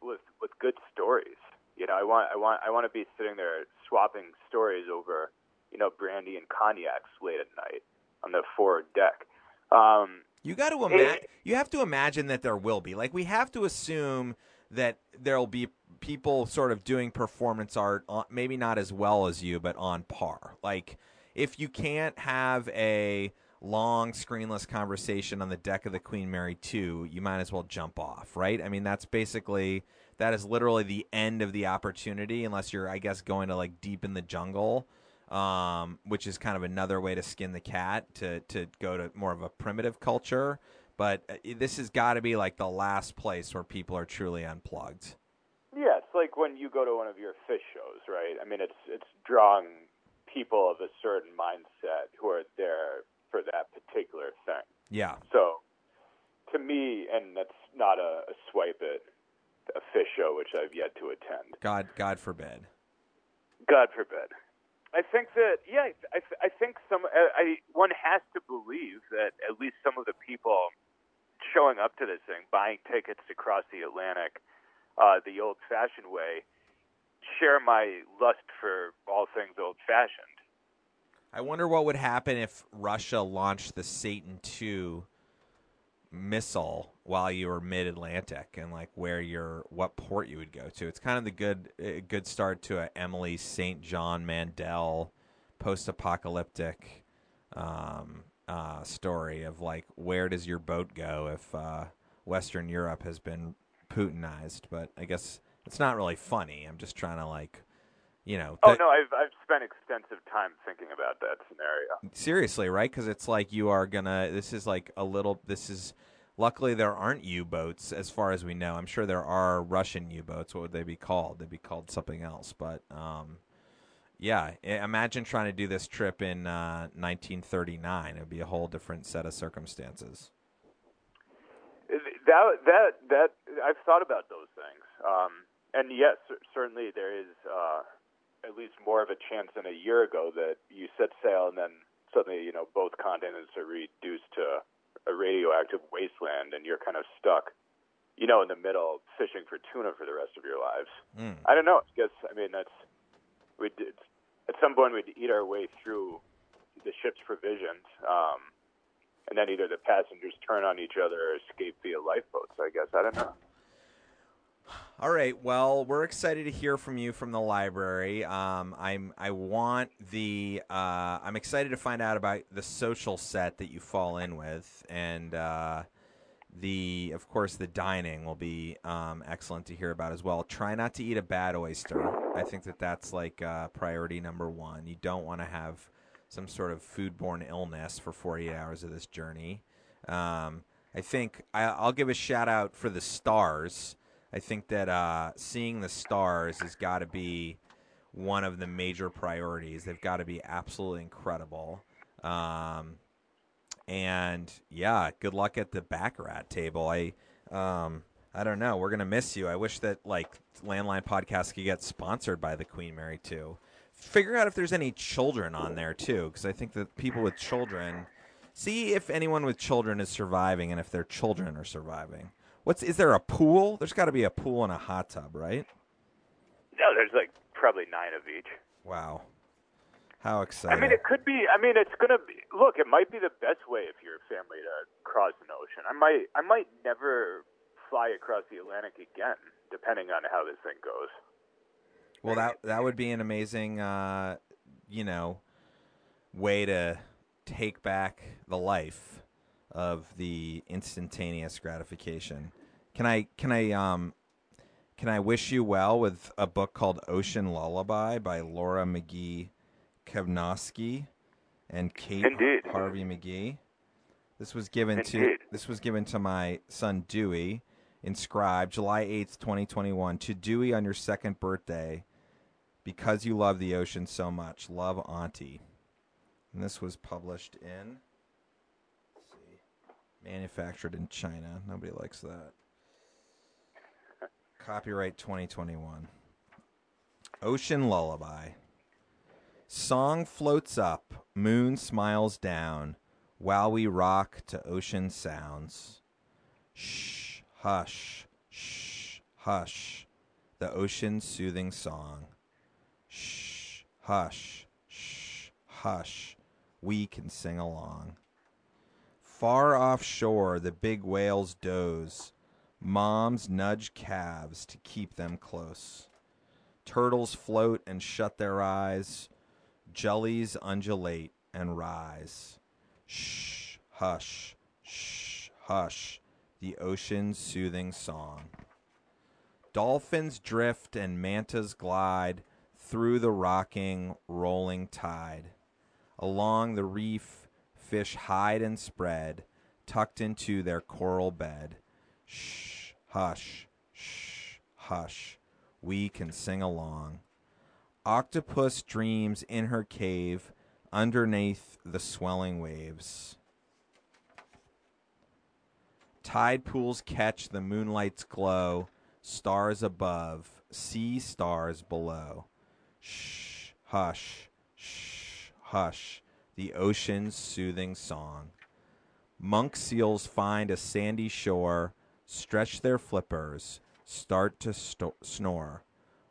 with with good stories. You know, I want I want I want to be sitting there swapping stories over, you know, brandy and cognacs late at night on the forward deck. Um, you got to imagine. You have to imagine that there will be. Like we have to assume that there'll be people sort of doing performance art, on, maybe not as well as you, but on par. Like if you can't have a long screenless conversation on the deck of the Queen Mary 2, you might as well jump off, right? I mean, that's basically that is literally the end of the opportunity unless you're I guess going to like deep in the jungle. Um, which is kind of another way to skin the cat to to go to more of a primitive culture, but uh, this has got to be like the last place where people are truly unplugged. It's like when you go to one of your fish shows, right? I mean, it's it's drawing people of a certain mindset who are there for that particular thing. Yeah. So, to me, and that's not a, a swipe at a fish show, which I've yet to attend. God, God forbid. God forbid. I think that yeah, I, I think some I one has to believe that at least some of the people showing up to this thing, buying tickets to cross the Atlantic, uh, the old-fashioned way, share my lust for all things old-fashioned. I wonder what would happen if Russia launched the Satan II missile while you were mid-Atlantic and like where your what port you would go to. It's kind of the good a good start to a Emily St. John Mandel post-apocalyptic um, uh, story of like where does your boat go if uh, Western Europe has been Putinized. But I guess it's not really funny. I'm just trying to like you know. oh no, I've I've spent extensive time thinking about that scenario. Seriously, right? Because it's like you are gonna. This is like a little. This is. Luckily, there aren't U-boats as far as we know. I'm sure there are Russian U-boats. What would they be called? They'd be called something else. But um, yeah, imagine trying to do this trip in uh, 1939. It would be a whole different set of circumstances. That that that I've thought about those things, um, and yes, certainly there is. Uh, at least more of a chance than a year ago that you set sail and then suddenly, you know, both continents are reduced to a radioactive wasteland and you're kind of stuck, you know, in the middle fishing for tuna for the rest of your lives. Mm. I don't know. I guess, I mean, that's, we did, at some point we'd eat our way through the ship's provisions. Um, and then either the passengers turn on each other or escape via lifeboats, I guess. I don't know. All right. Well, we're excited to hear from you from the library. Um, I'm. I want the. Uh, I'm excited to find out about the social set that you fall in with, and uh, the. Of course, the dining will be um, excellent to hear about as well. Try not to eat a bad oyster. I think that that's like uh, priority number one. You don't want to have some sort of foodborne illness for 48 hours of this journey. Um, I think I, I'll give a shout out for the stars. I think that uh, seeing the stars has got to be one of the major priorities. They've got to be absolutely incredible. Um, and yeah, good luck at the baccarat table. I um I don't know. We're gonna miss you. I wish that like Landline Podcast could get sponsored by the Queen Mary 2. Figure out if there's any children on there too, because I think that people with children see if anyone with children is surviving and if their children are surviving. What's is there a pool? There's got to be a pool and a hot tub, right? No, there's like probably nine of each. Wow, how exciting! I mean, it could be. I mean, it's gonna be. Look, it might be the best way if you're a family to cross an ocean. I might. I might never fly across the Atlantic again, depending on how this thing goes. Well, that that would be an amazing, uh, you know, way to take back the life of the instantaneous gratification. Can I can I um can I wish you well with a book called Ocean Lullaby by Laura McGee Kvasnosky and Kate Indeed. Harvey McGee? This was given to this was given to my son Dewey, inscribed July eighth, twenty twenty one. To Dewey on your second birthday, because you love the ocean so much. Love Auntie. And this was published in. Manufactured in China. Nobody likes that. Copyright 2021. Ocean Lullaby. Song floats up, moon smiles down, while we rock to ocean sounds. Shh, hush, shh, hush, the ocean's soothing song. Shh, hush, shh, hush, we can sing along. Far offshore, the big whales doze. Moms nudge calves to keep them close. Turtles float and shut their eyes. Jellies undulate and rise. Shh, hush, shh, hush, the ocean's soothing song. Dolphins drift and mantas glide through the rocking, rolling tide. Along the reef, fish hide and spread, tucked into their coral bed. Shh, hush, shh, hush, we can sing along. Octopus dreams in her cave underneath the swelling waves. Tide pools catch the moonlight's glow, stars above, sea stars below. Shh, hush, shh, hush, the ocean's soothing song. Monk seals find a sandy shore, stretch their flippers, start to sto- snore.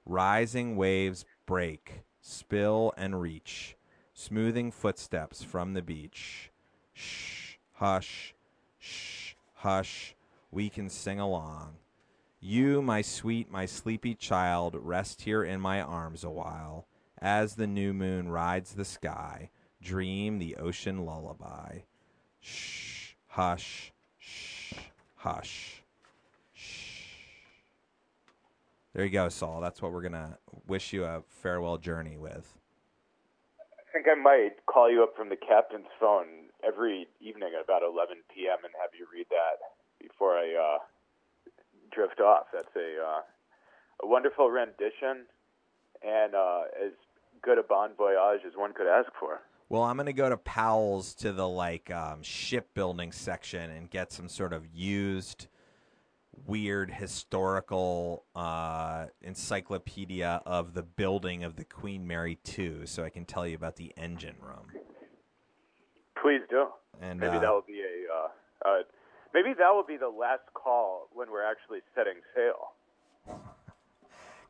Rising waves break, spill and reach, smoothing footsteps from the beach. Shh, hush, shh, hush, we can sing along. You, my sweet, my sleepy child, rest here in my arms a while. As the new moon rides the sky, dream the ocean lullaby. Shh, hush, shh, hush, shh. There you go, Saul. That's what we're going to wish you a farewell journey with. I think I might call you up from the captain's phone every evening at about 11 p.m. and have you read that before I uh, drift off. That's a uh, a wonderful rendition and uh, as good a bon voyage as one could ask for. Well, I'm going to go to Powell's to the like um, shipbuilding section and get some sort of used, weird historical uh, encyclopedia of the building of the Queen Mary II, so I can tell you about the engine room. Please do. And maybe uh, that will be a uh, uh, maybe that will be the last call when we're actually setting sail.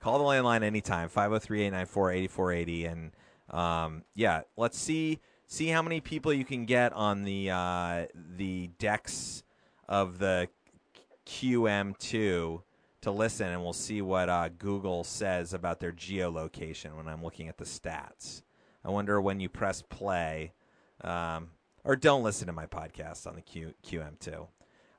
Call the landline anytime 503-894-8480 and um, yeah, let's see see how many people you can get on the uh, the decks of the QM2 to listen and we'll see what uh, Google says about their geolocation when I'm looking at the stats. I wonder when you press play um, or don't listen to my podcast on the Q, QM2.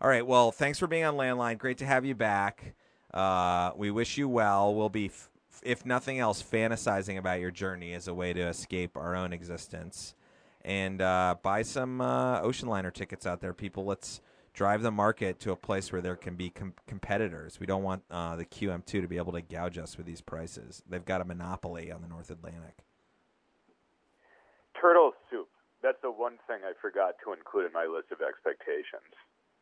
All right, well, thanks for being on Landline. Great to have you back. Uh, we wish you well. We'll be, f- if nothing else, fantasizing about your journey is a way to escape our own existence. And uh, buy some uh, ocean liner tickets out there, people. Let's drive the market to a place where there can be com- competitors. We don't want uh, the QM2 to be able to gouge us with these prices. They've got a monopoly on the North Atlantic. Turtle soup. That's the one. thing I forgot to include in my list of expectations.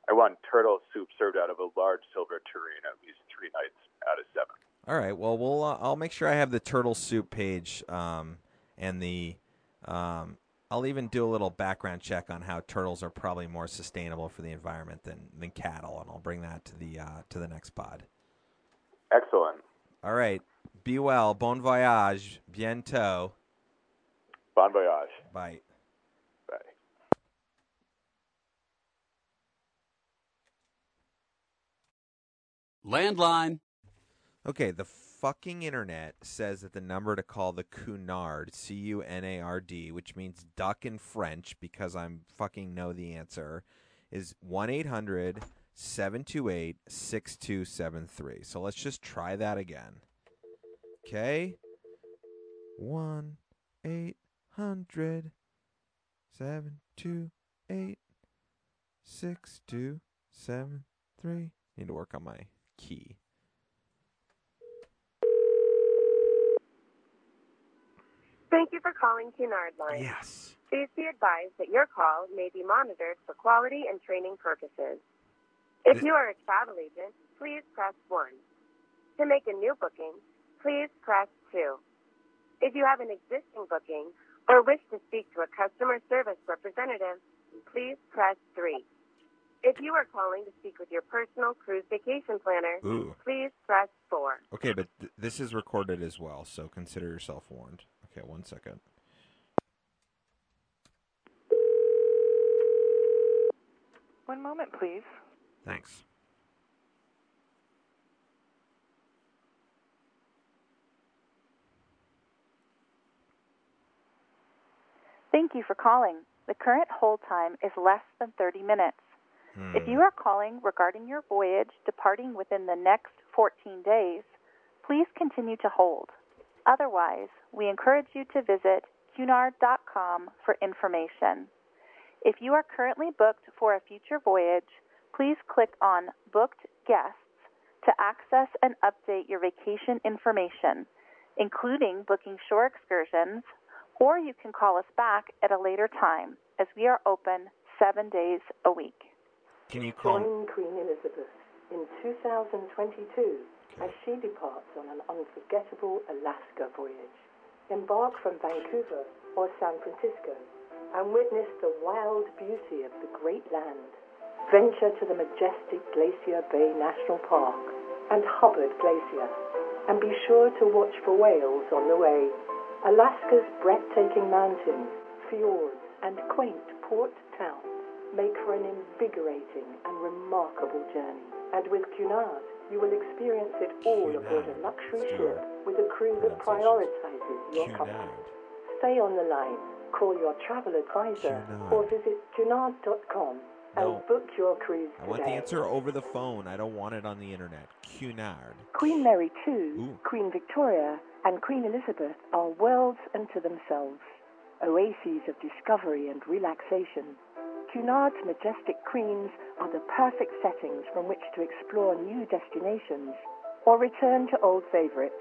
I want turtle soup served out of a large silver tureen at least three nights out of seven. All right. Well, we'll uh, I'll make sure I have the turtle soup page um, and the um, I'll even do a little background check on how turtles are probably more sustainable for the environment than, than cattle, and I'll bring that to the uh, to the next pod. Excellent. All right. Be well. Bon voyage. Bientôt. Bon voyage. Bye. Bye. Landline. Okay, the fucking internet says that the number to call the Cunard, C U N A R D, which means duck in French because I'm fucking know the answer, is 1 800 728 6273. So let's just try that again. Okay? 1 800 728 6273. Need to work on my key. Thank you for calling Cunard Line. Yes. Please be advised that your call may be monitored for quality and training purposes. If you are a travel agent, please press 1. To make a new booking, please press 2. If you have an existing booking or wish to speak to a customer service representative, please press 3. If you are calling to speak with your personal cruise vacation planner, Ooh. please press 4. Okay, but th- this is recorded as well, so consider yourself warned. Okay, one second. One moment, please. Thanks. Thank you for calling. The current hold time is less than 30 minutes. If you hmm. are calling regarding your voyage departing within the next 14 days, please continue to hold. Otherwise, we encourage you to visit cunard.com for information. If you are currently booked for a future voyage, please click on Booked Guests to access and update your vacation information, including booking shore excursions, or you can call us back at a later time as we are open seven days a week. Can you call? Join Queen Elizabeth in 2022 as she departs on an unforgettable Alaska voyage. Embark from Vancouver or San Francisco and witness the wild beauty of the great land. Venture to the majestic Glacier Bay National Park and Hubbard Glacier and be sure to watch for whales on the way. Alaska's breathtaking mountains, fjords, and quaint port towns make for an invigorating and remarkable journey. And with Cunard, you will experience it all aboard a luxury ship with a crew that prioritizes your comfort. Stay on the line, call your travel advisor, or visit Cunard.com and No. book your cruise today. I want the answer over the phone. I don't want it on the internet. Cunard. Queen Mary II, Ooh. Queen Victoria, and Queen Elizabeth are worlds unto themselves, oases of discovery and relaxation. Cunard's majestic queens are the perfect settings from which to explore new destinations or return to old favorites.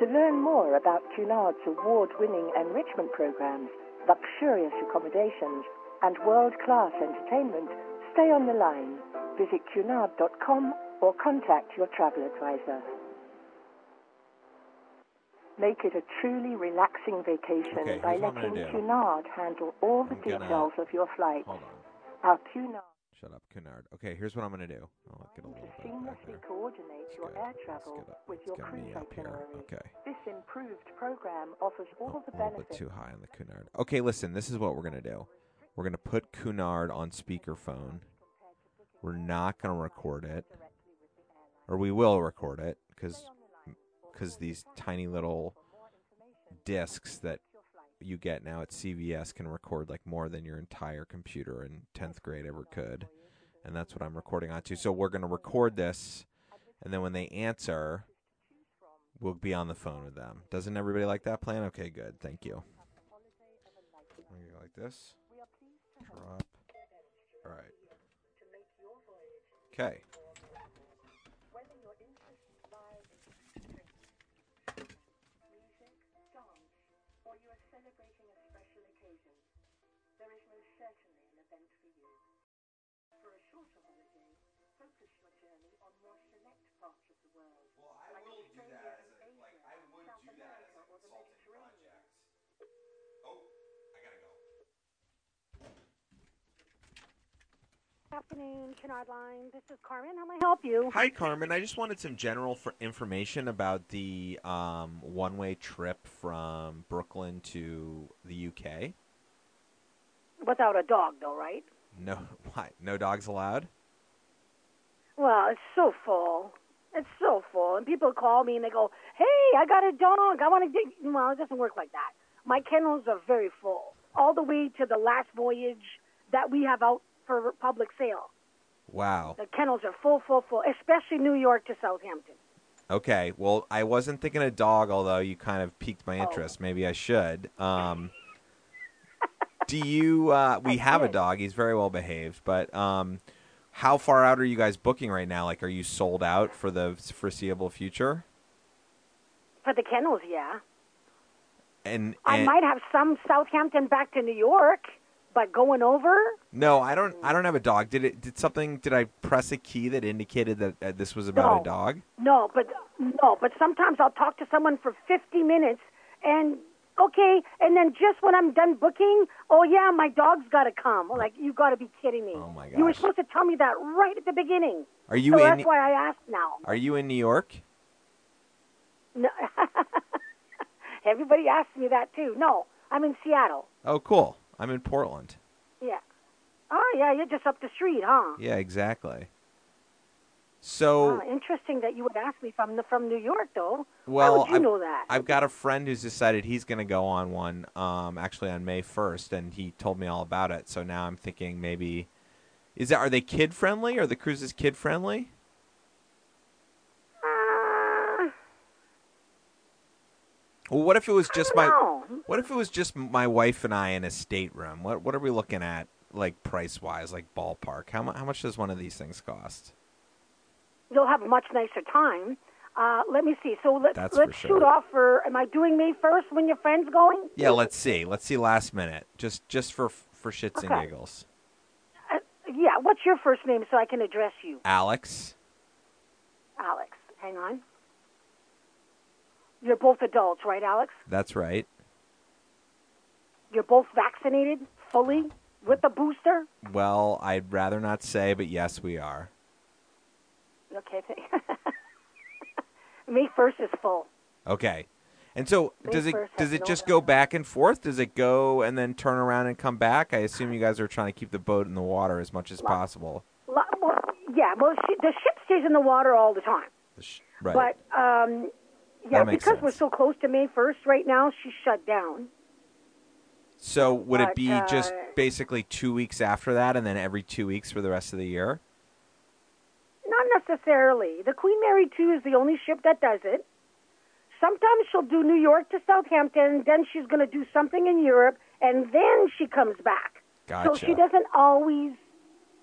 To learn more about Cunard's award winning enrichment programs, luxurious accommodations, and world class entertainment, stay on the line. Visit cunard.com or contact your travel advisor. Make it a truly relaxing vacation Okay, by here's what I'm letting. Cunard handle all the I'm gonna- details of your flight. Cunard Shut up, Cunard. Okay, here's what I'm gonna do. I'll get a little bit back seamlessly coordinate your air travel with your Get cruise up here. itinerary. Okay. This improved program offers all oh, the benefits. A little bit too high on the Cunard. Okay, listen. This is what we're gonna do. We're gonna put Cunard on speakerphone. We're not gonna record it, or we will record it because because these tiny little discs that you get now at CVS can record like more than your entire computer in 10th grade ever could. And that's what I'm recording onto. So we're going to record this and then when they answer we'll be on the phone with them. Doesn't everybody like that plan? Okay, good. Thank you. Like this. Drop. All right. Okay. Afternoon, Cunard Line. This is Carmen. How may I help you? Hi, Carmen. I just wanted some general for information about the um, one-way trip from Brooklyn to the UK. Without a dog, though, right? No, why? No dogs allowed. Well, it's so full. It's so full, and people call me and they go, "Hey, I got a dog. I want to get." Well, it doesn't work like that. My kennels are very full, all the way to the last voyage that we have out for public sale. Wow. The kennels are full, full, full, especially New York to Southampton. Okay. Well, I wasn't thinking a dog, although you kind of piqued my interest. Maybe I should. Um, do you? Uh, we have a dog. He's very well behaved, but um, how far out are you guys booking right now? Like, are you sold out for the foreseeable future? For the kennels, yeah. And, I might have some Southampton back to New York, but going over, No, I don't. I don't have a dog. Did it? Did something? Did I press a key that indicated that uh, this was about No. a dog? no. But no, but sometimes I'll talk to someone for 50 minutes, and okay, and then just when I'm done booking, oh yeah, my dog's got to come. Like you got to be kidding me. Oh my You were supposed to tell me that right at the beginning. Are you so in? That's why I asked now. Are you in New York? No. Everybody asks me that too. No, I'm in Seattle. Oh, cool. I'm in Portland. Yeah. Oh yeah, you're just up the street, huh? Yeah, exactly. So, interesting that you would ask me from the, from New York, though. well, How would you I've, know that? I've got a friend who's decided he's going to go on one, um, actually on May 1st, and he told me all about it. So now I'm thinking maybe, is that are they kid friendly? Are the cruises kid friendly? Uh, Well, what if it was just my know. What if it was just my wife and I in a stateroom? What what are we looking at like price wise, like ballpark? How mu- how much does one of these things cost? you'll have a much nicer time. Uh, let me see. So let, That's let's for shoot sure. off for. Am I doing May first when your friend's going? Yeah, let's see. Let's see last minute. Just just for for shits and Okay. giggles. Uh, yeah. What's your first name so I can address you? Alex. Alex. Hang on. You're both adults, right, Alex? That's right. You're both vaccinated fully with the booster. Well, I'd rather not say, but yes, we are. Okay. May first is full. Okay. And so May does it does it no just go back and forth? Does it go and then turn around and come back? I assume you guys are trying to keep the boat in the water as much as possible. Well, yeah. Well, she, the ship stays in the water all the time. Right. But um, yeah, because we're so close to May first right now, she's shut down. So would it But, be just uh, basically two weeks after that, and then every two weeks for the rest of the year? Not necessarily. The Queen Mary 2 is the only ship that does it. Sometimes she'll do New York to Southampton, then she's going to do something in Europe, and then she comes back. Gotcha. So she doesn't always.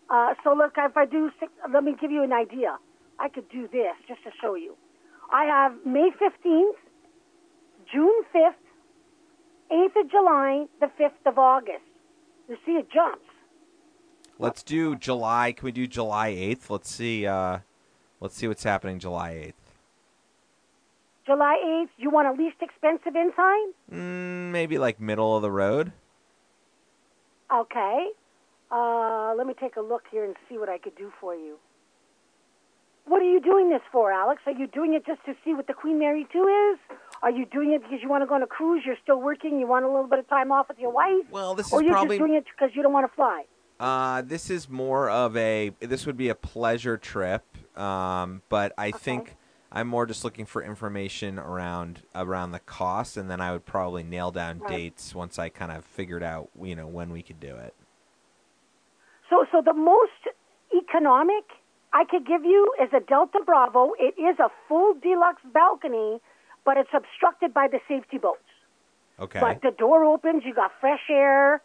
Uh, so look, if I do six, let me give you an idea. I could do this just to show you. I have May 15th, June 5th, 8th of July, the 5th of August. You see, it jumps. Let's do July. Can we do July eighth? Let's see. Uh, let's see what's happening July eighth. July 8th, you want a least expensive in time? Mm, maybe like middle of the road. Okay. Uh, let me take a look here and see what I could do for you. What are you doing this for, Alex? Are you doing it just to see what the Queen Mary 2 is? Are you doing it because you want to go on a cruise, you're still working, you want a little bit of time off with your wife? Well, this is or you're probably- just doing it because you don't want to fly? Uh, this is more of a. This would be a pleasure trip. Um, but I think I'm more just looking for information around around the cost, and then I would probably nail down Right. dates once I kind of figured out, you know, when we could do it. So, so the most economic I could give you is a Delta Bravo. It is a full deluxe balcony, but it's obstructed by the safety boats. Okay. But the door opens, you got fresh air.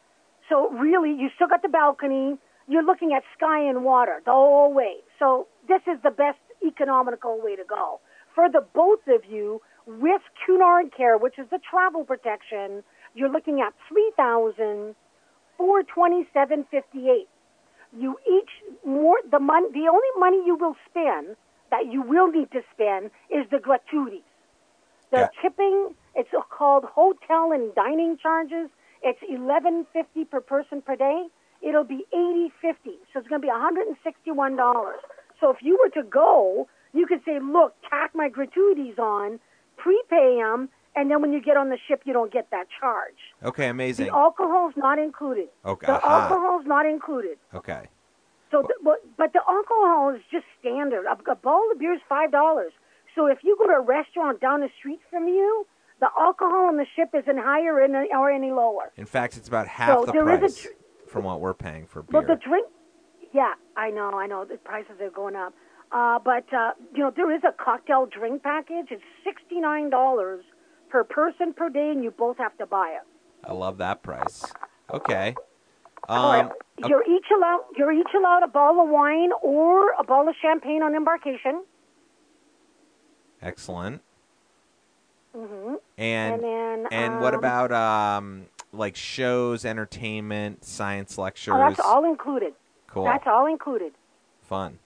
So really, you still got the balcony. You're looking at sky and water the whole way. So this is the best economical way to go. For the both of you, with Cunard Care, which is the travel protection, you're looking at three thousand four twenty seven fifty eight. You each more the money. The only money you will spend that you will need to spend is the gratuities. The Yeah. tipping. It's called hotel and dining charges. It's eleven fifty per person per day. It'll be eighty fifty. So it's going to be one hundred and sixty one dollars. So if you were to go, you could say, look, tack my gratuities on, prepay them, and then when you get on the ship, you don't get that charge. Okay, amazing. The alcohol's not included. Okay, The aha. alcohol's not included. Okay. So, the, but, but the alcohol is just standard. A, a bottle of beer is five dollars. So if you go to a restaurant down the street from you, the alcohol on the ship isn't higher any, or any lower. In fact, it's about half So the there is a price tr- from what we're paying for beer. But the drink, yeah, I know, I know. The prices are going up. Uh, but uh, you know, there is a cocktail drink package. It's sixty nine dollars per person per day, and you both have to buy it. I love that price. Okay. Um, You're each allowed. You're each allowed a bottle of wine or a bottle of champagne on embarkation. Excellent. hmm And And then, and what um, about um like shows, entertainment, science lectures? Oh, that's all included. Cool. That's all included. Fun.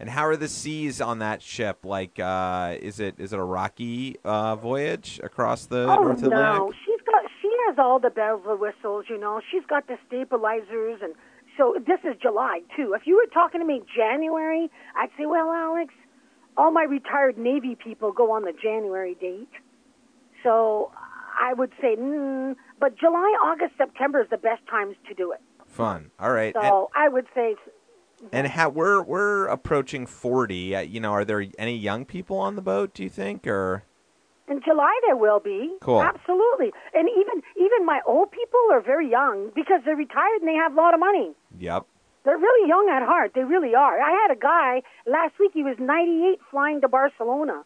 And how are the seas on that ship? Like, uh, is it is it a rocky uh, voyage across the oh North no, Atlantic? she's got. She has all the bells and whistles. You know, she's got the stabilizers, and so this is July too. If you were talking to me January, I'd say, well, Alex, all my retired Navy people go on the January date. So I would say, mm, but July, August, September is the best times to do it. Fun. All right. And- So I would say And how we're we're approaching forty. Uh, you know, are there any young people on the boat? Do you think, or In July there will be. Cool. Absolutely. And even even my old people are very young because they're retired and they have a lot of money. yep? They're really young at heart. They really are. I had a guy last week. He was 98 flying to Barcelona.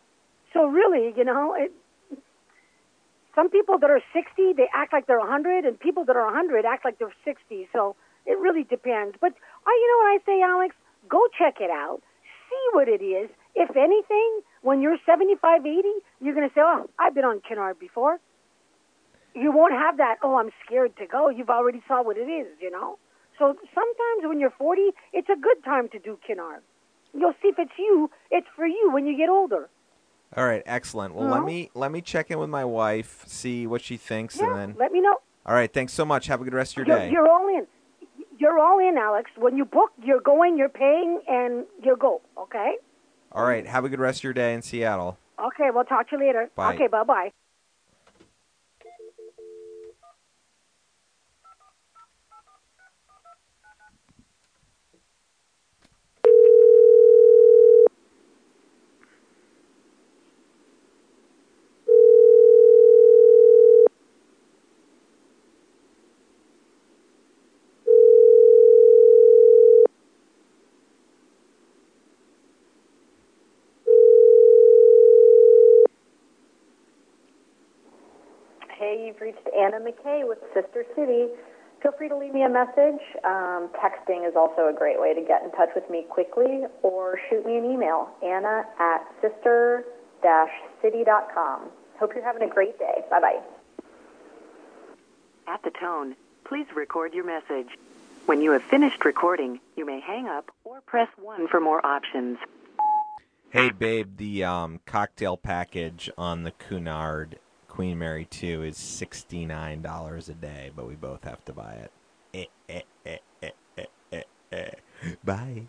So really, you know, it, some people that are 60 they act like they're 100, and people that are 100 act like they're 60. So it really depends. But uh, you know what I say, Alex? Go check it out. See what it is. If anything, when you're 75, 80, you're going to say, "Oh, I've been on Cunard before." You won't have that. Oh, I'm scared to go. You've already saw what it is, you know. So sometimes when you're 40, it's a good time to do Cunard. You'll see if it's you. It's for you when you get older. All right, excellent. Well, No. let uh-huh. me let me check in with my wife, see what she thinks, and then. Let me know. All right, thanks so much. Have a good rest of your You're, day. you're all in. You're all in, Alex. When you book, you're going, you're paying, and you go. Okay. All right, have a good rest of your day in Seattle. Okay. We'll talk to you later. Bye. Okay. Bye bye. Hey, you've reached Anna McKay with Sister City. Feel free to leave me a message. Um, texting is also a great way to get in touch with me quickly, or shoot me an email, anna at sister-city.com. Hope you're having a great day. Bye-bye. At the tone, please record your message. When you have finished recording, you may hang up or press 1 for more options. Hey, babe, the um, cocktail package on the Cunard Queen Mary 2 is $69 a day, but we both have to buy it. Eh, eh, eh, eh, eh, eh, eh. Bye.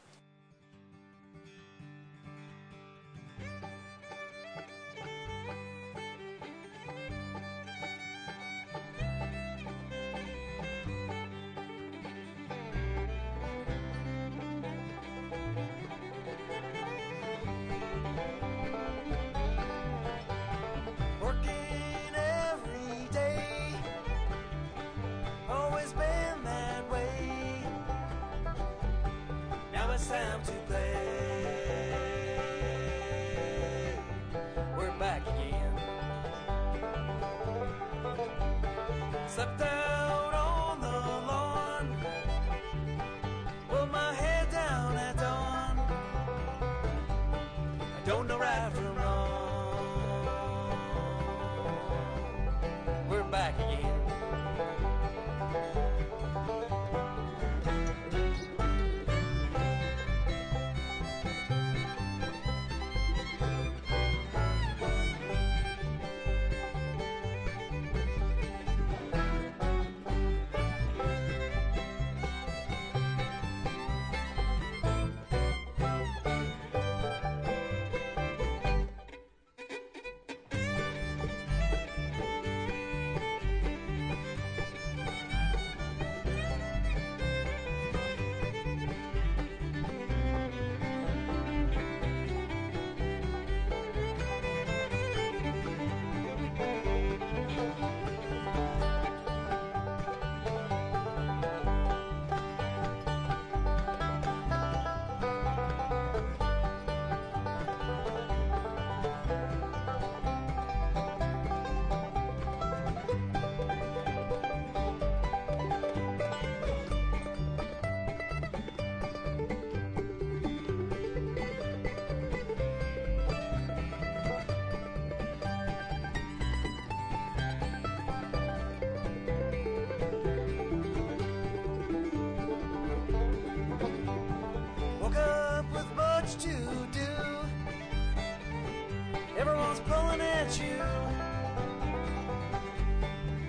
Yelling at you.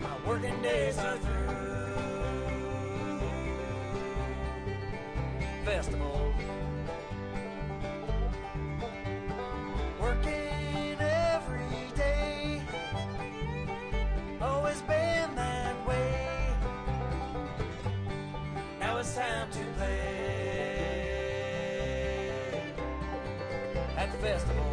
My working days are through. Festival. Working every day. Always been that way. Now it's time to play at the festival.